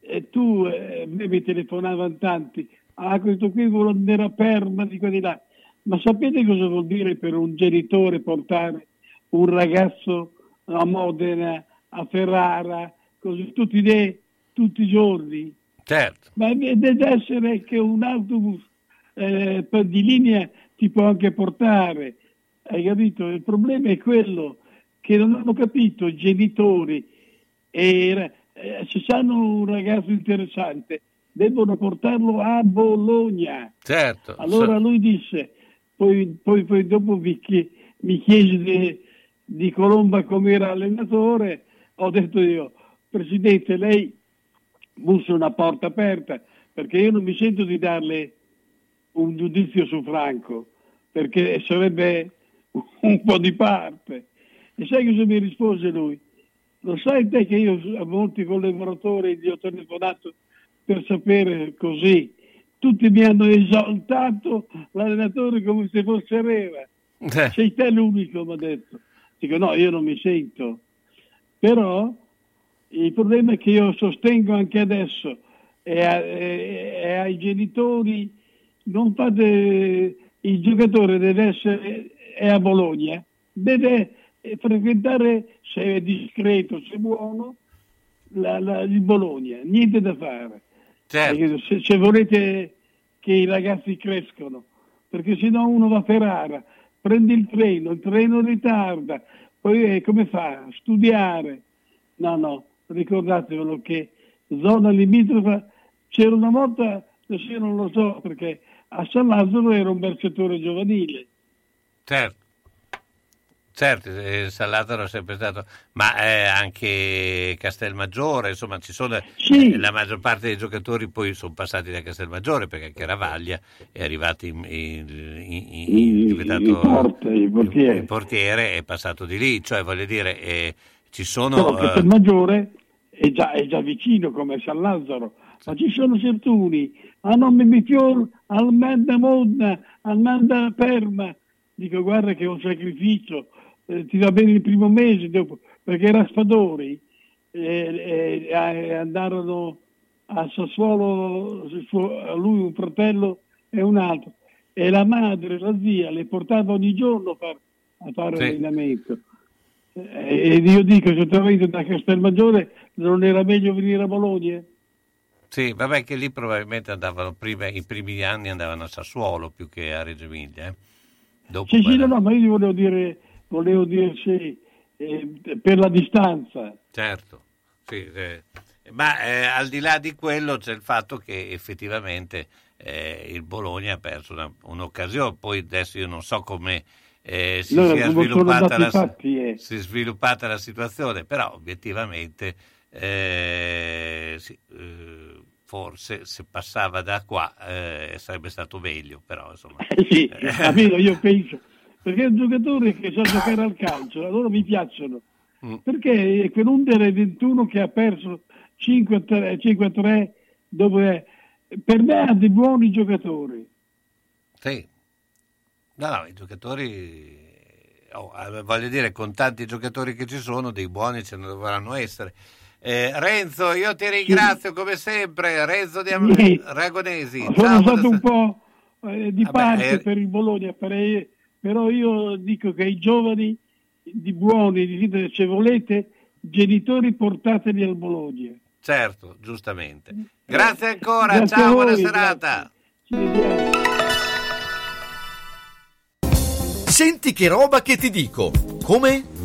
eh, tu eh, mi telefonavano tanti, ah questo qui vuole andare a Perma di qua di là. Ma sapete cosa vuol dire per un genitore portare un ragazzo a Modena, a Ferrara, così tutti, i de- tutti i giorni? Certo. Ma deve essere che un autobus eh, di linea ti può anche portare, hai capito? Il problema è quello che non hanno capito i genitori e eh, se hanno un ragazzo interessante devono portarlo a Bologna. Certo. Allora lui disse, poi, poi- poi dopo mi, mi chiese di, di Colomba come era allenatore, ho detto io, Presidente, lei bussa una porta aperta, perché io non mi sento di darle un giudizio su Franco, perché sarebbe un po' di parte. E sai cosa mi rispose lui? Lo sai te che io a molti collaboratori gli ho telefonato per sapere così. Tutti mi hanno esaltato l'allenatore come se fosse Rera. Eh. Sei te l'unico, mi ha detto. Dico no, io non mi sento. Però il problema è che io sostengo anche adesso e, a- e- e ai genitori non fate il giocatore deve essere è a Bologna, deve frequentare se è discreto, se è buono, la- la- il Bologna, niente da fare. Perché Se, se volete che i ragazzi crescono, perché se no uno va a Ferrara, prende il treno, il treno ritarda, poi eh, come fa? Studiare. No, no, ricordatevelo che zona limitrofa c'era una volta, adesso io non lo so perché a San Lazzaro era un bel settore giovanile. Certo. Certo, eh, San Lazzaro è sempre stato, ma eh, anche Castelmaggiore, insomma, ci sono eh, la maggior parte dei giocatori poi sono passati da Castelmaggiore perché anche Ravaglia è arrivato in, in- in- in- diventato porte, i portieri. il portiere è passato di lì, cioè voglio dire, eh, ci Però sono... che eh, per maggiore è già, è già vicino come San Lazzaro, ma ci sono certuni, a nome mi fior, al manda Modena, al manda Perma. Dico guarda che è un sacrificio, eh, ti va bene il primo mese dopo, perché era Spadori, eh, eh, andarono a Sassuolo, suo- lui un fratello e un altro, e la madre, la zia, le portava ogni giorno a, far- a fare Sì. allenamento. Ed io dico, avete da Castelmaggiore non era meglio venire a Bologna? Sì, vabbè che lì probabilmente andavano prima, i primi anni andavano a Sassuolo più che a Reggio Emilia. eh. Dopo Sì, sì, no, no, ma io volevo dire, volevo dire sì, eh, per la distanza. Certo, sì, eh, ma eh, al di là di quello c'è il fatto che effettivamente eh, il Bologna ha perso una- un'occasione, poi adesso io non so come eh, si Allora, sia sviluppata la, fatti, eh. si sviluppata la situazione, però obiettivamente sì, forse se passava da qua eh, sarebbe stato meglio, però insomma... sì, capito? Io penso, perché è un giocatore che sa giocare al calcio, allora mi piacciono. Mm. Perché è quell'Under 21 che ha perso 5-3, 5-3 dove per me ha dei buoni giocatori. Sì. No, no, i giocatori, oh, eh, voglio dire, con tanti giocatori che ci sono, dei buoni ce ne dovranno essere. Eh, Renzo, io ti ringrazio come sempre, Renzo di Am- Sì. Ragonesi. Sono Ciao, stato un buonasera. po' eh, di Vabbè, parte eh, per il Bologna, però io dico che i giovani di buoni, di- se volete, genitori portateli al Bologna. Certo, giustamente. Grazie ancora, Grazie ciao, a buona voi, serata. Senti che roba che ti dico. Come?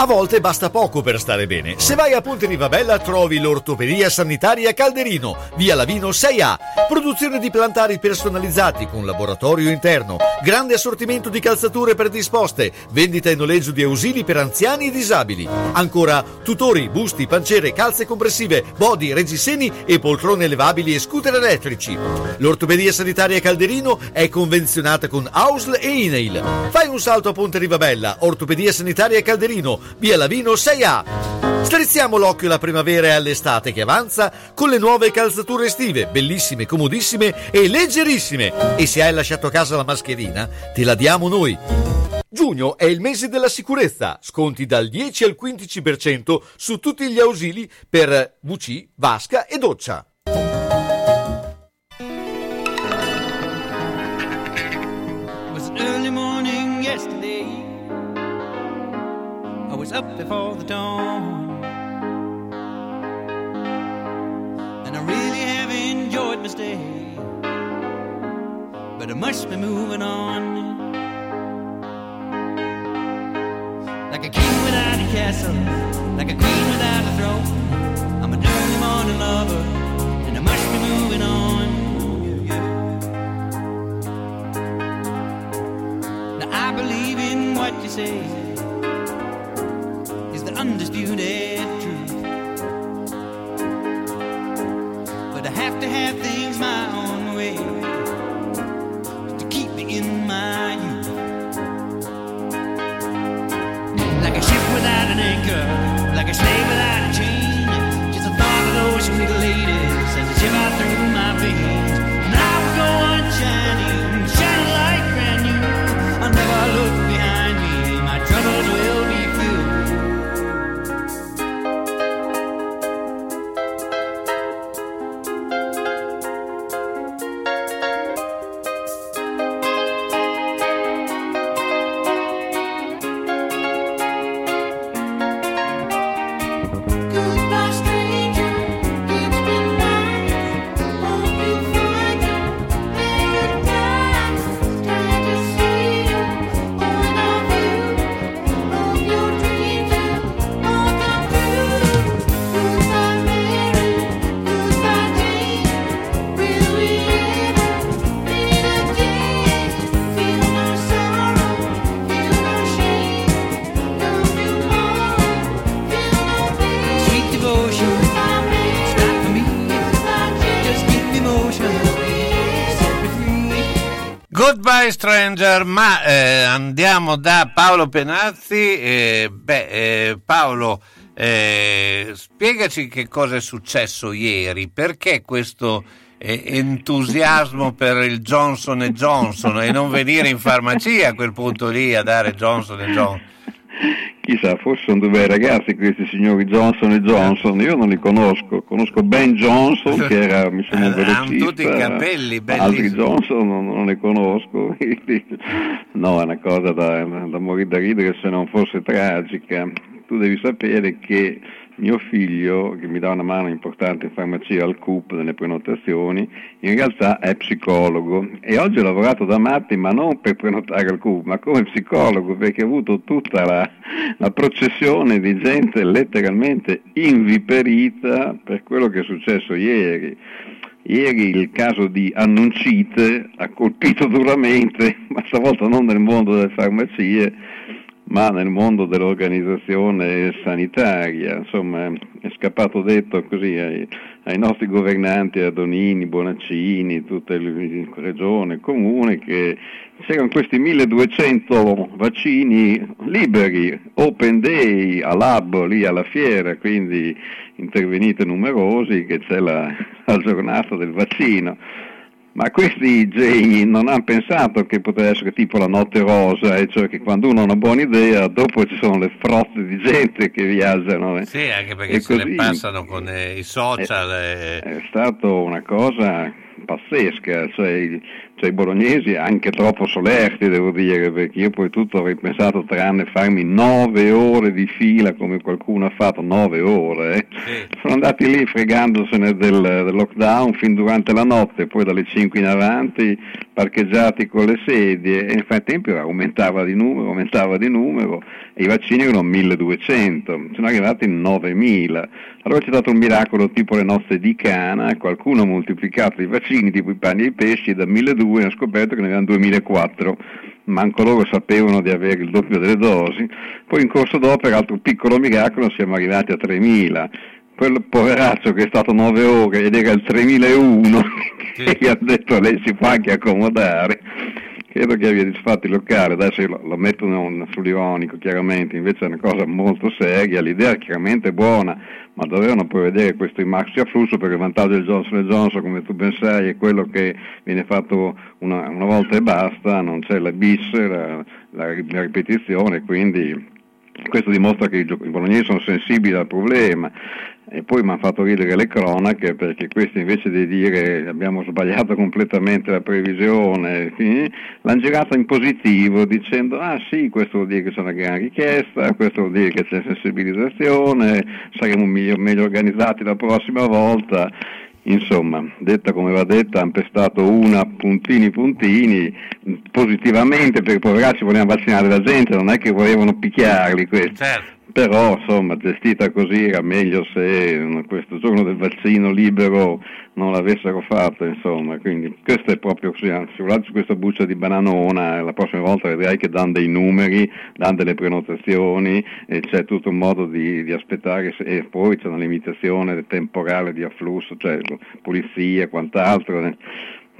A volte basta poco per stare bene. Se vai a Ponte Rivabella trovi l'ortopedia sanitaria Calderino, via Lavino 6A. Produzione di plantari personalizzati con laboratorio interno, grande assortimento di calzature predisposte, vendita e noleggio di ausili per anziani e disabili. Ancora tutori, busti, pancere, calze compressive, body, reggiseni e poltrone elevabili e scooter elettrici. L'ortopedia sanitaria Calderino è convenzionata con AUSL e INAIL. Fai un salto a Ponte Rivabella, ortopedia sanitaria Calderino, via Lavino 6A. Strizziamo l'occhio alla primavera e all'estate che avanza con le nuove calzature estive, bellissime, comodissime e leggerissime. E se hai lasciato a casa la mascherina, te la diamo noi. Giugno è il mese della sicurezza, sconti dal 10 al 15% su tutti gli ausili per WC, vasca e doccia. I up before the dawn. And I really have enjoyed my stay. But I must be moving on. Like a king without a castle, like a queen without a throne. I'm a early morning lover, and I must be moving on. Now I believe in what you say is the undisputed truth. But I have to have things my own way to keep me in my youth. Like a ship without an anchor, like a slave without a chain. Just the thought of those sweet ladies as they shiver through my veins. Stranger, ma eh, andiamo da Paolo Penazzi. eh, beh, eh, Paolo, eh, spiegaci che cosa è successo ieri, perché questo eh, entusiasmo per il Johnson Johnson e non venire in farmacia a quel punto lì a dare Johnson Johnson? Chissà, forse sono due bei ragazzi questi signori Johnson e Johnson, io non li conosco, conosco Ben Johnson che era mi sembra un velocista, tutti i capelli altri. Johnson non, non ne conosco, no è una cosa da, da morire da ridere se non fosse tragica, tu devi sapere che mio figlio, che mi dà una mano importante in farmacia al CUP nelle prenotazioni, in realtà è psicologo e oggi ho lavorato da matti, ma non per prenotare al CUP, ma come psicologo, perché ho avuto tutta la, la processione di gente letteralmente inviperita per quello che è successo ieri. Ieri il caso di Annuncite ha colpito duramente, ma stavolta non nel mondo delle farmacie, ma nel mondo dell'organizzazione sanitaria. Insomma, è scappato detto così ai, ai nostri governanti, a Donini, Bonaccini, tutte le regioni, comune, che c'erano questi 1200 vaccini liberi, open day, a lab, lì alla fiera, quindi intervenite numerosi, che c'è la, la giornata del vaccino. Ma questi geni non hanno pensato che poteva essere tipo la notte rosa, e cioè che quando uno ha una buona idea, dopo ci sono le frotte di gente che viaggiano. eh. Sì, anche perché E se le così- passano con eh, i social. eh, È stato una cosa pazzesca, cioè, i- cioè i bolognesi anche troppo solerti devo dire, perché io poi tutto avrei pensato tranne farmi nove ore di fila come qualcuno ha fatto, nove ore, eh. sono andati lì fregandosene del, del lockdown fin durante la notte, poi dalle 5 in avanti parcheggiati con le sedie e nel frattempo aumentava di numero, aumentava di numero e i vaccini erano 1200, sono arrivati in 9000. Allora c'è stato un miracolo tipo le nozze di Cana, qualcuno ha moltiplicato i vaccini tipo i pani e i pesci da 1200 e ha scoperto che ne avevano 2004 manco loro sapevano di avere il doppio delle dosi, poi in corso d'opera, altro piccolo miracolo, siamo arrivati a 3000. Quel poveraccio che è stato 9 ore ed era il 3001, che gli ha detto lei si può anche accomodare, credo che abbia disfatto il locale, adesso lo, lo mettono sull'ironico chiaramente, invece è una cosa molto seria, l'idea è chiaramente buona, ma dovevano prevedere questo maxi afflusso perché il vantaggio del Johnson Johnson, come tu ben sai, è quello che viene fatto una, una volta e basta, non c'è la bis, la, la, la ripetizione, quindi questo dimostra che i bolognesi sono sensibili al problema. E poi mi hanno fatto ridere le cronache perché questi invece di dire abbiamo sbagliato completamente la previsione, eh, l'hanno girata in positivo dicendo ah sì, questo vuol dire che c'è una gran richiesta, questo vuol dire che c'è sensibilizzazione, saremo meglio, meglio organizzati la prossima volta. Insomma, detta come va detta, hanno pestato una puntini puntini positivamente perché poveracci volevano vaccinare la gente, non è che volevano picchiarli questi. Però insomma gestita così era meglio se questo giorno del vaccino libero non l'avessero fatto, insomma, quindi questo è proprio così, guardate questa buccia di bananona, la prossima volta vedrai che danno dei numeri, danno delle prenotazioni e c'è tutto un modo di, di aspettare e poi c'è una limitazione temporale di afflusso, cioè polizia e quant'altro.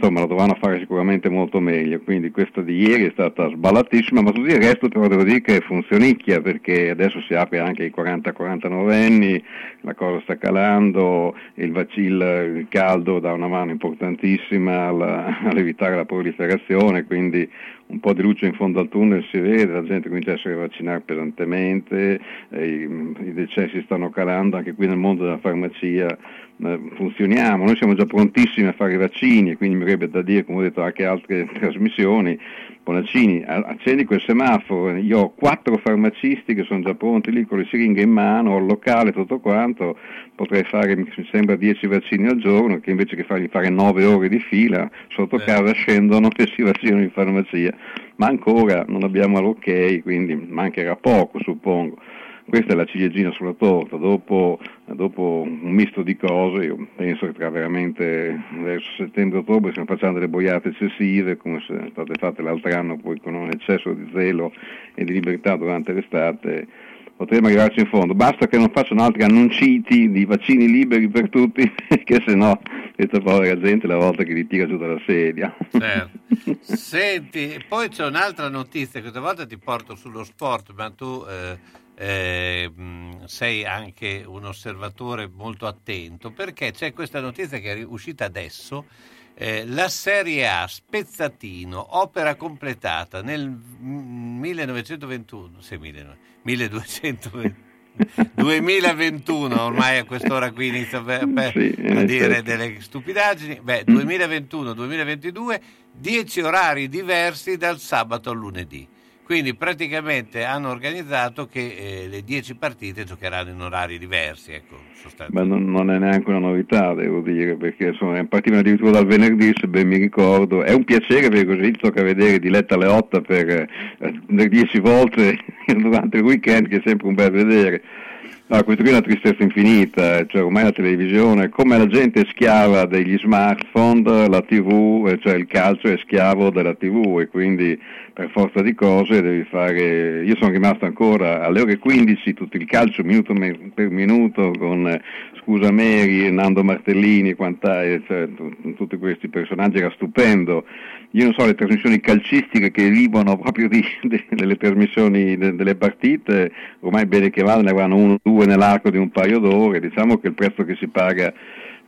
Insomma, lo dovranno fare sicuramente molto meglio, quindi questa di ieri è stata sballatissima, ma tutto il resto però devo dire che funzionicchia perché adesso si apre anche ai 40-49 anni, la cosa sta calando, il vaccino, il caldo dà una mano importantissima alla- all'evitare la proliferazione, quindi un po' di luce in fondo al tunnel si vede, la gente comincia a essere vaccinata pesantemente, eh, i, i decessi stanno calando, anche qui nel mondo della farmacia eh, funzioniamo, noi siamo già prontissimi a fare i vaccini e quindi mi avrebbe da dire, come ho detto anche altre trasmissioni, Bonaccini, accendi quel semaforo, io ho quattro farmacisti che sono già pronti lì con le siringhe in mano, ho il locale, tutto quanto, potrei fare, mi sembra, 10 vaccini al giorno, che invece che fargli fare 9 ore di fila, sotto casa scendono e si vaccinano in farmacia, ma ancora non abbiamo l'ok, quindi mancherà poco suppongo. Questa è la ciliegina sulla torta, dopo, dopo un misto di cose, io penso che tra veramente verso settembre-ottobre stiamo facendo delle boiate eccessive, come sono state fatte l'altro anno, poi con un eccesso di zelo e di libertà durante l'estate, potremmo arrivarci in fondo. Basta che non facciano altri annunciti di vaccini liberi per tutti, che se no questa povera gente la volta che li tira giù dalla sedia. Certo. Senti, poi c'è un'altra notizia, questa volta ti porto sullo sport, ma tu eh, eh, sei anche un osservatore molto attento, perché c'è questa notizia che è uscita adesso, eh, la Serie A Spezzatino, opera completata nel mm, 1921, sì, 1900, 1220. 2021 ormai a quest'ora qui inizio per- per- a eh, dire certo. delle stupidaggini beh 2021-2022 10 orari diversi dal sabato al lunedì quindi praticamente hanno organizzato che eh, le 10 partite giocheranno in orari diversi. Ecco, Ma non, non è neanche una novità, devo dire, perché insomma, partivano addirittura dal venerdì, se ben mi ricordo. È un piacere perché così tocca vedere Diletta Leotta per eh, 10 volte durante il weekend, che è sempre un bel vedere. No, questo qui è una tristezza infinita, cioè ormai la televisione, come la gente è schiava degli smartphone, la tv, eh, cioè il calcio è schiavo della tv e quindi per forza di cose devi fare, io sono rimasto ancora alle ore 15 tutto il calcio minuto per minuto con eh, Scusa Mary, Nando Martellini, quant'è, cioè, t- tutti questi personaggi, era stupendo. Io non so, le trasmissioni calcistiche che vivono proprio di, de- delle trasmissioni de- delle partite, ormai bene che vada, ne avranno uno o due nell'arco di un paio d'ore, diciamo che il prezzo che si paga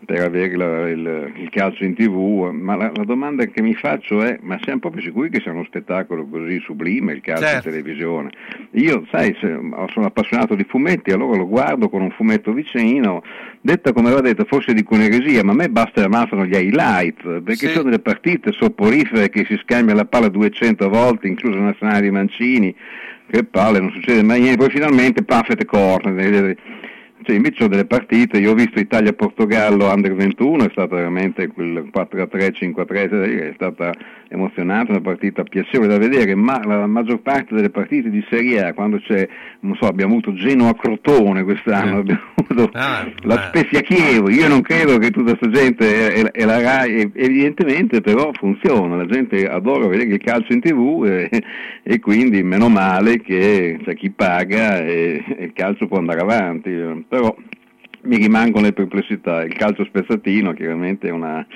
per avere il, il calcio in tv, ma la, la domanda che mi faccio è, ma siamo proprio sicuri che sia uno spettacolo così sublime il calcio Certo. in televisione? Io, sai, se- sono appassionato di fumetti, allora lo guardo con un fumetto vicino, detta come aveva detto, forse dico un'eresia, ma a me basta bastano gli highlight, perché Sì. sono delle partite soporifere che si scambia la palla 200 volte, incluso la nazionale di Mancini, che palle, non succede mai niente, poi finalmente Puffet corner. Cioè, invece sono delle partite, io ho visto Italia-Portogallo Under 21, è stata veramente quel 4-3, 5-3, è stata emozionante, una partita piacevole da vedere, ma la maggior parte delle partite di Serie A, quando c'è, non so, abbiamo avuto Genoa-Crotone quest'anno, abbiamo avuto la Spezia Chievo, io non credo che tutta questa gente e, e la Rai, evidentemente però funziona, la gente adora vedere il calcio in tv e, e quindi meno male che c'è chi paga e, e il calcio può andare avanti, eh, però mi rimangono le perplessità, il calcio spezzatino chiaramente è una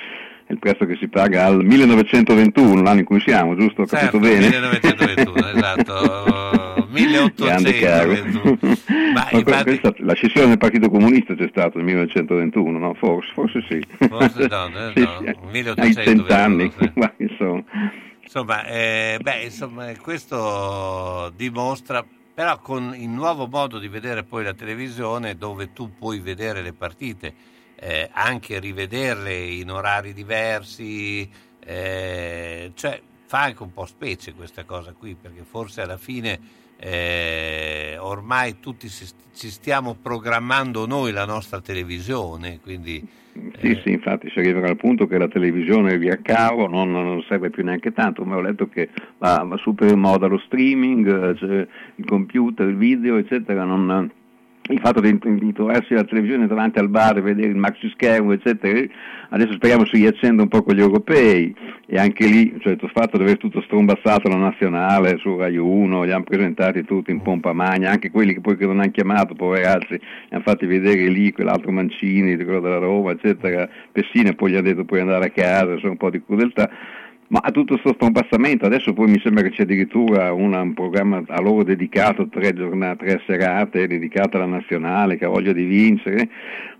è il prezzo che si paga al 1921, l'anno in cui siamo, giusto? Ho Certo, capito bene? 1921, esatto, Grande caro. 1821. Ma Ma infatti- questa- la scissione del Partito Comunista c'è stata nel 1921, no? Forse, forse sì. Forse no, no, Sì, no, sì, ai 1800, cent'anni, ma insomma. Insomma, eh, beh, insomma, questo dimostra, però con il nuovo modo di vedere poi la televisione, dove tu puoi vedere le partite, eh, anche rivederle in orari diversi, eh, cioè fa anche un po' specie questa cosa qui, perché forse alla fine eh, ormai tutti si- ci stiamo programmando noi la nostra televisione, quindi Sì, sì, infatti si arriva al punto che la televisione via cavo non, non serve più neanche tanto, ma ho letto che va, va super in moda lo streaming, eh, c'è il computer, il video, eccetera, non- il fatto di, di trovarsi la televisione davanti al bar e vedere il maxi schermo, eccetera, adesso speriamo si riaccenda un po' con gli europei. E anche lì, cioè il fatto di aver tutto strombazzato la nazionale su Rai 1, li hanno presentati tutti in pompa magna, anche quelli che poi che non hanno chiamato, poveraczi, li hanno fatti vedere lì, quell'altro Mancini, quello della Roma, eccetera, Pessina, poi gli ha detto puoi andare a casa, insomma un po' di crudeltà. Ma a tutto questo strombassamento, adesso poi mi sembra che c'è addirittura una- un programma a loro dedicato, tre giornate, tre serate, dedicato alla nazionale che ha voglia di vincere.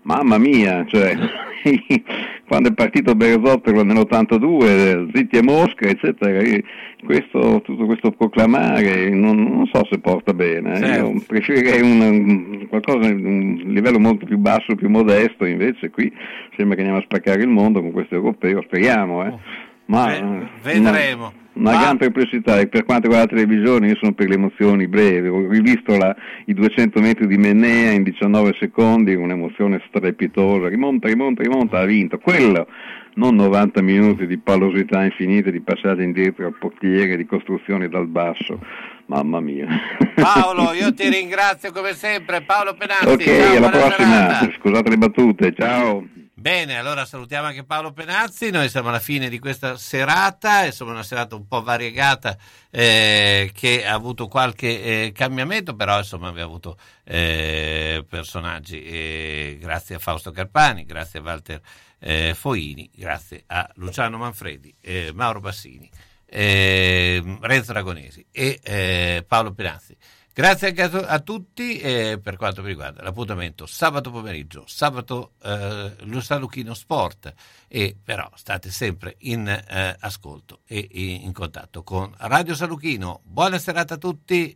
Mamma mia, cioè, quando è partito Beresotto nell'82, eh, zitti a Mosca, eccetera, e questo, tutto questo proclamare non, non so se porta bene. eh. Certo. Io preferirei un, qualcosa un livello molto più basso, più modesto, invece qui sembra che andiamo a spaccare il mondo con questo europeo, speriamo. Eh. Ma, eh, vedremo. Una, una gran perplessità e per quanto riguarda la televisione io sono per le emozioni brevi, ho rivisto la- i 200 metri di Mennea in 19 secondi, un'emozione strepitosa, rimonta, rimonta, rimonta, ha vinto, quello, non 90 minuti di pallosità infinite, di passate indietro al portiere, di costruzioni dal basso, mamma mia. Paolo, io ti ringrazio come sempre, Paolo Penazzi. ok, ciao, alla prossima, serata. scusate le battute, ciao. Bene, allora salutiamo anche Paolo Penazzi, noi siamo alla fine di questa serata, insomma una serata un po' variegata eh, che ha avuto qualche eh, cambiamento, però insomma abbiamo avuto eh, personaggi, eh, grazie a Fausto Carpani, grazie a Walter eh, Foini, grazie a Luciano Manfredi, eh, Mauro Bassini, Renzo Aragonesi e Paolo Penazzi. Grazie a, tu- a tutti eh, per quanto mi riguarda l'appuntamento sabato pomeriggio, sabato eh, lo Saluchino Sport e però state sempre in eh, ascolto e in, contatto con Radio Saluchino. Buona serata a tutti,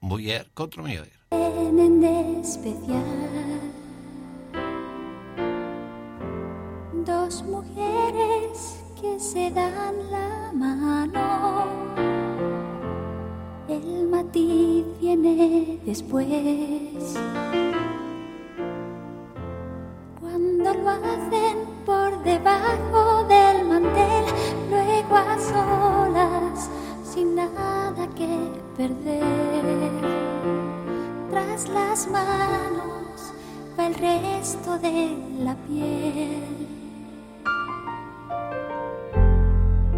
Mujer contro Mujer. Dos mujeres que se dan la mano. Matiz viene después. Cuando lo hacen por debajo del mantel, luego a solas, sin nada que perder. Tras las manos va el resto de la piel.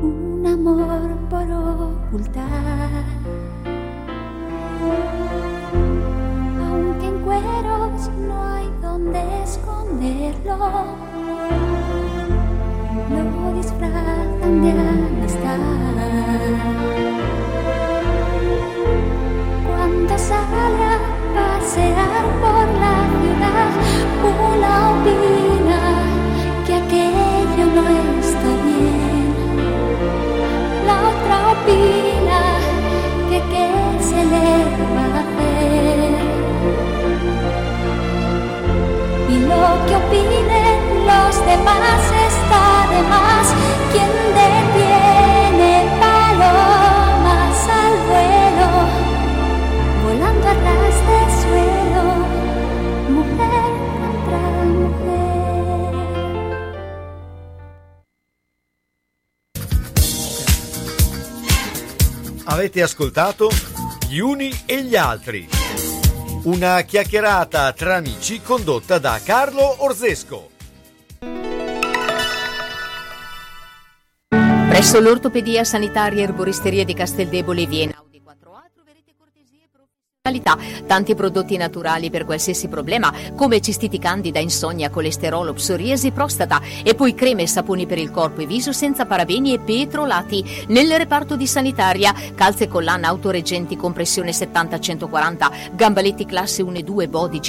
Un amor por ocultar. Aunque en cueros no hay donde esconderlo, lo disfrazan de amistad. Cuando sale a pasear por la ciudad, una opina que aquello no está bien. La otra opina lo que opinen los demás está de más. Quien detiene palomas al vuelo, volando a ras de suelo, mujer contra mujer. Avete ascoltato Gli uni e gli altri. Una chiacchierata tra amici condotta da Carlo Orzesco. Presso l'ortopedia sanitaria erboristeria di Casteldebole Viena. Tanti prodotti naturali per qualsiasi problema, come cistiti candida, insonnia, colesterolo, psoriasi, prostata e poi creme e saponi per il corpo e viso senza parabeni e petrolati. Nel reparto di sanitaria, calze collana autoreggenti, compressione 70-140, gambaletti classe 1 e 2, body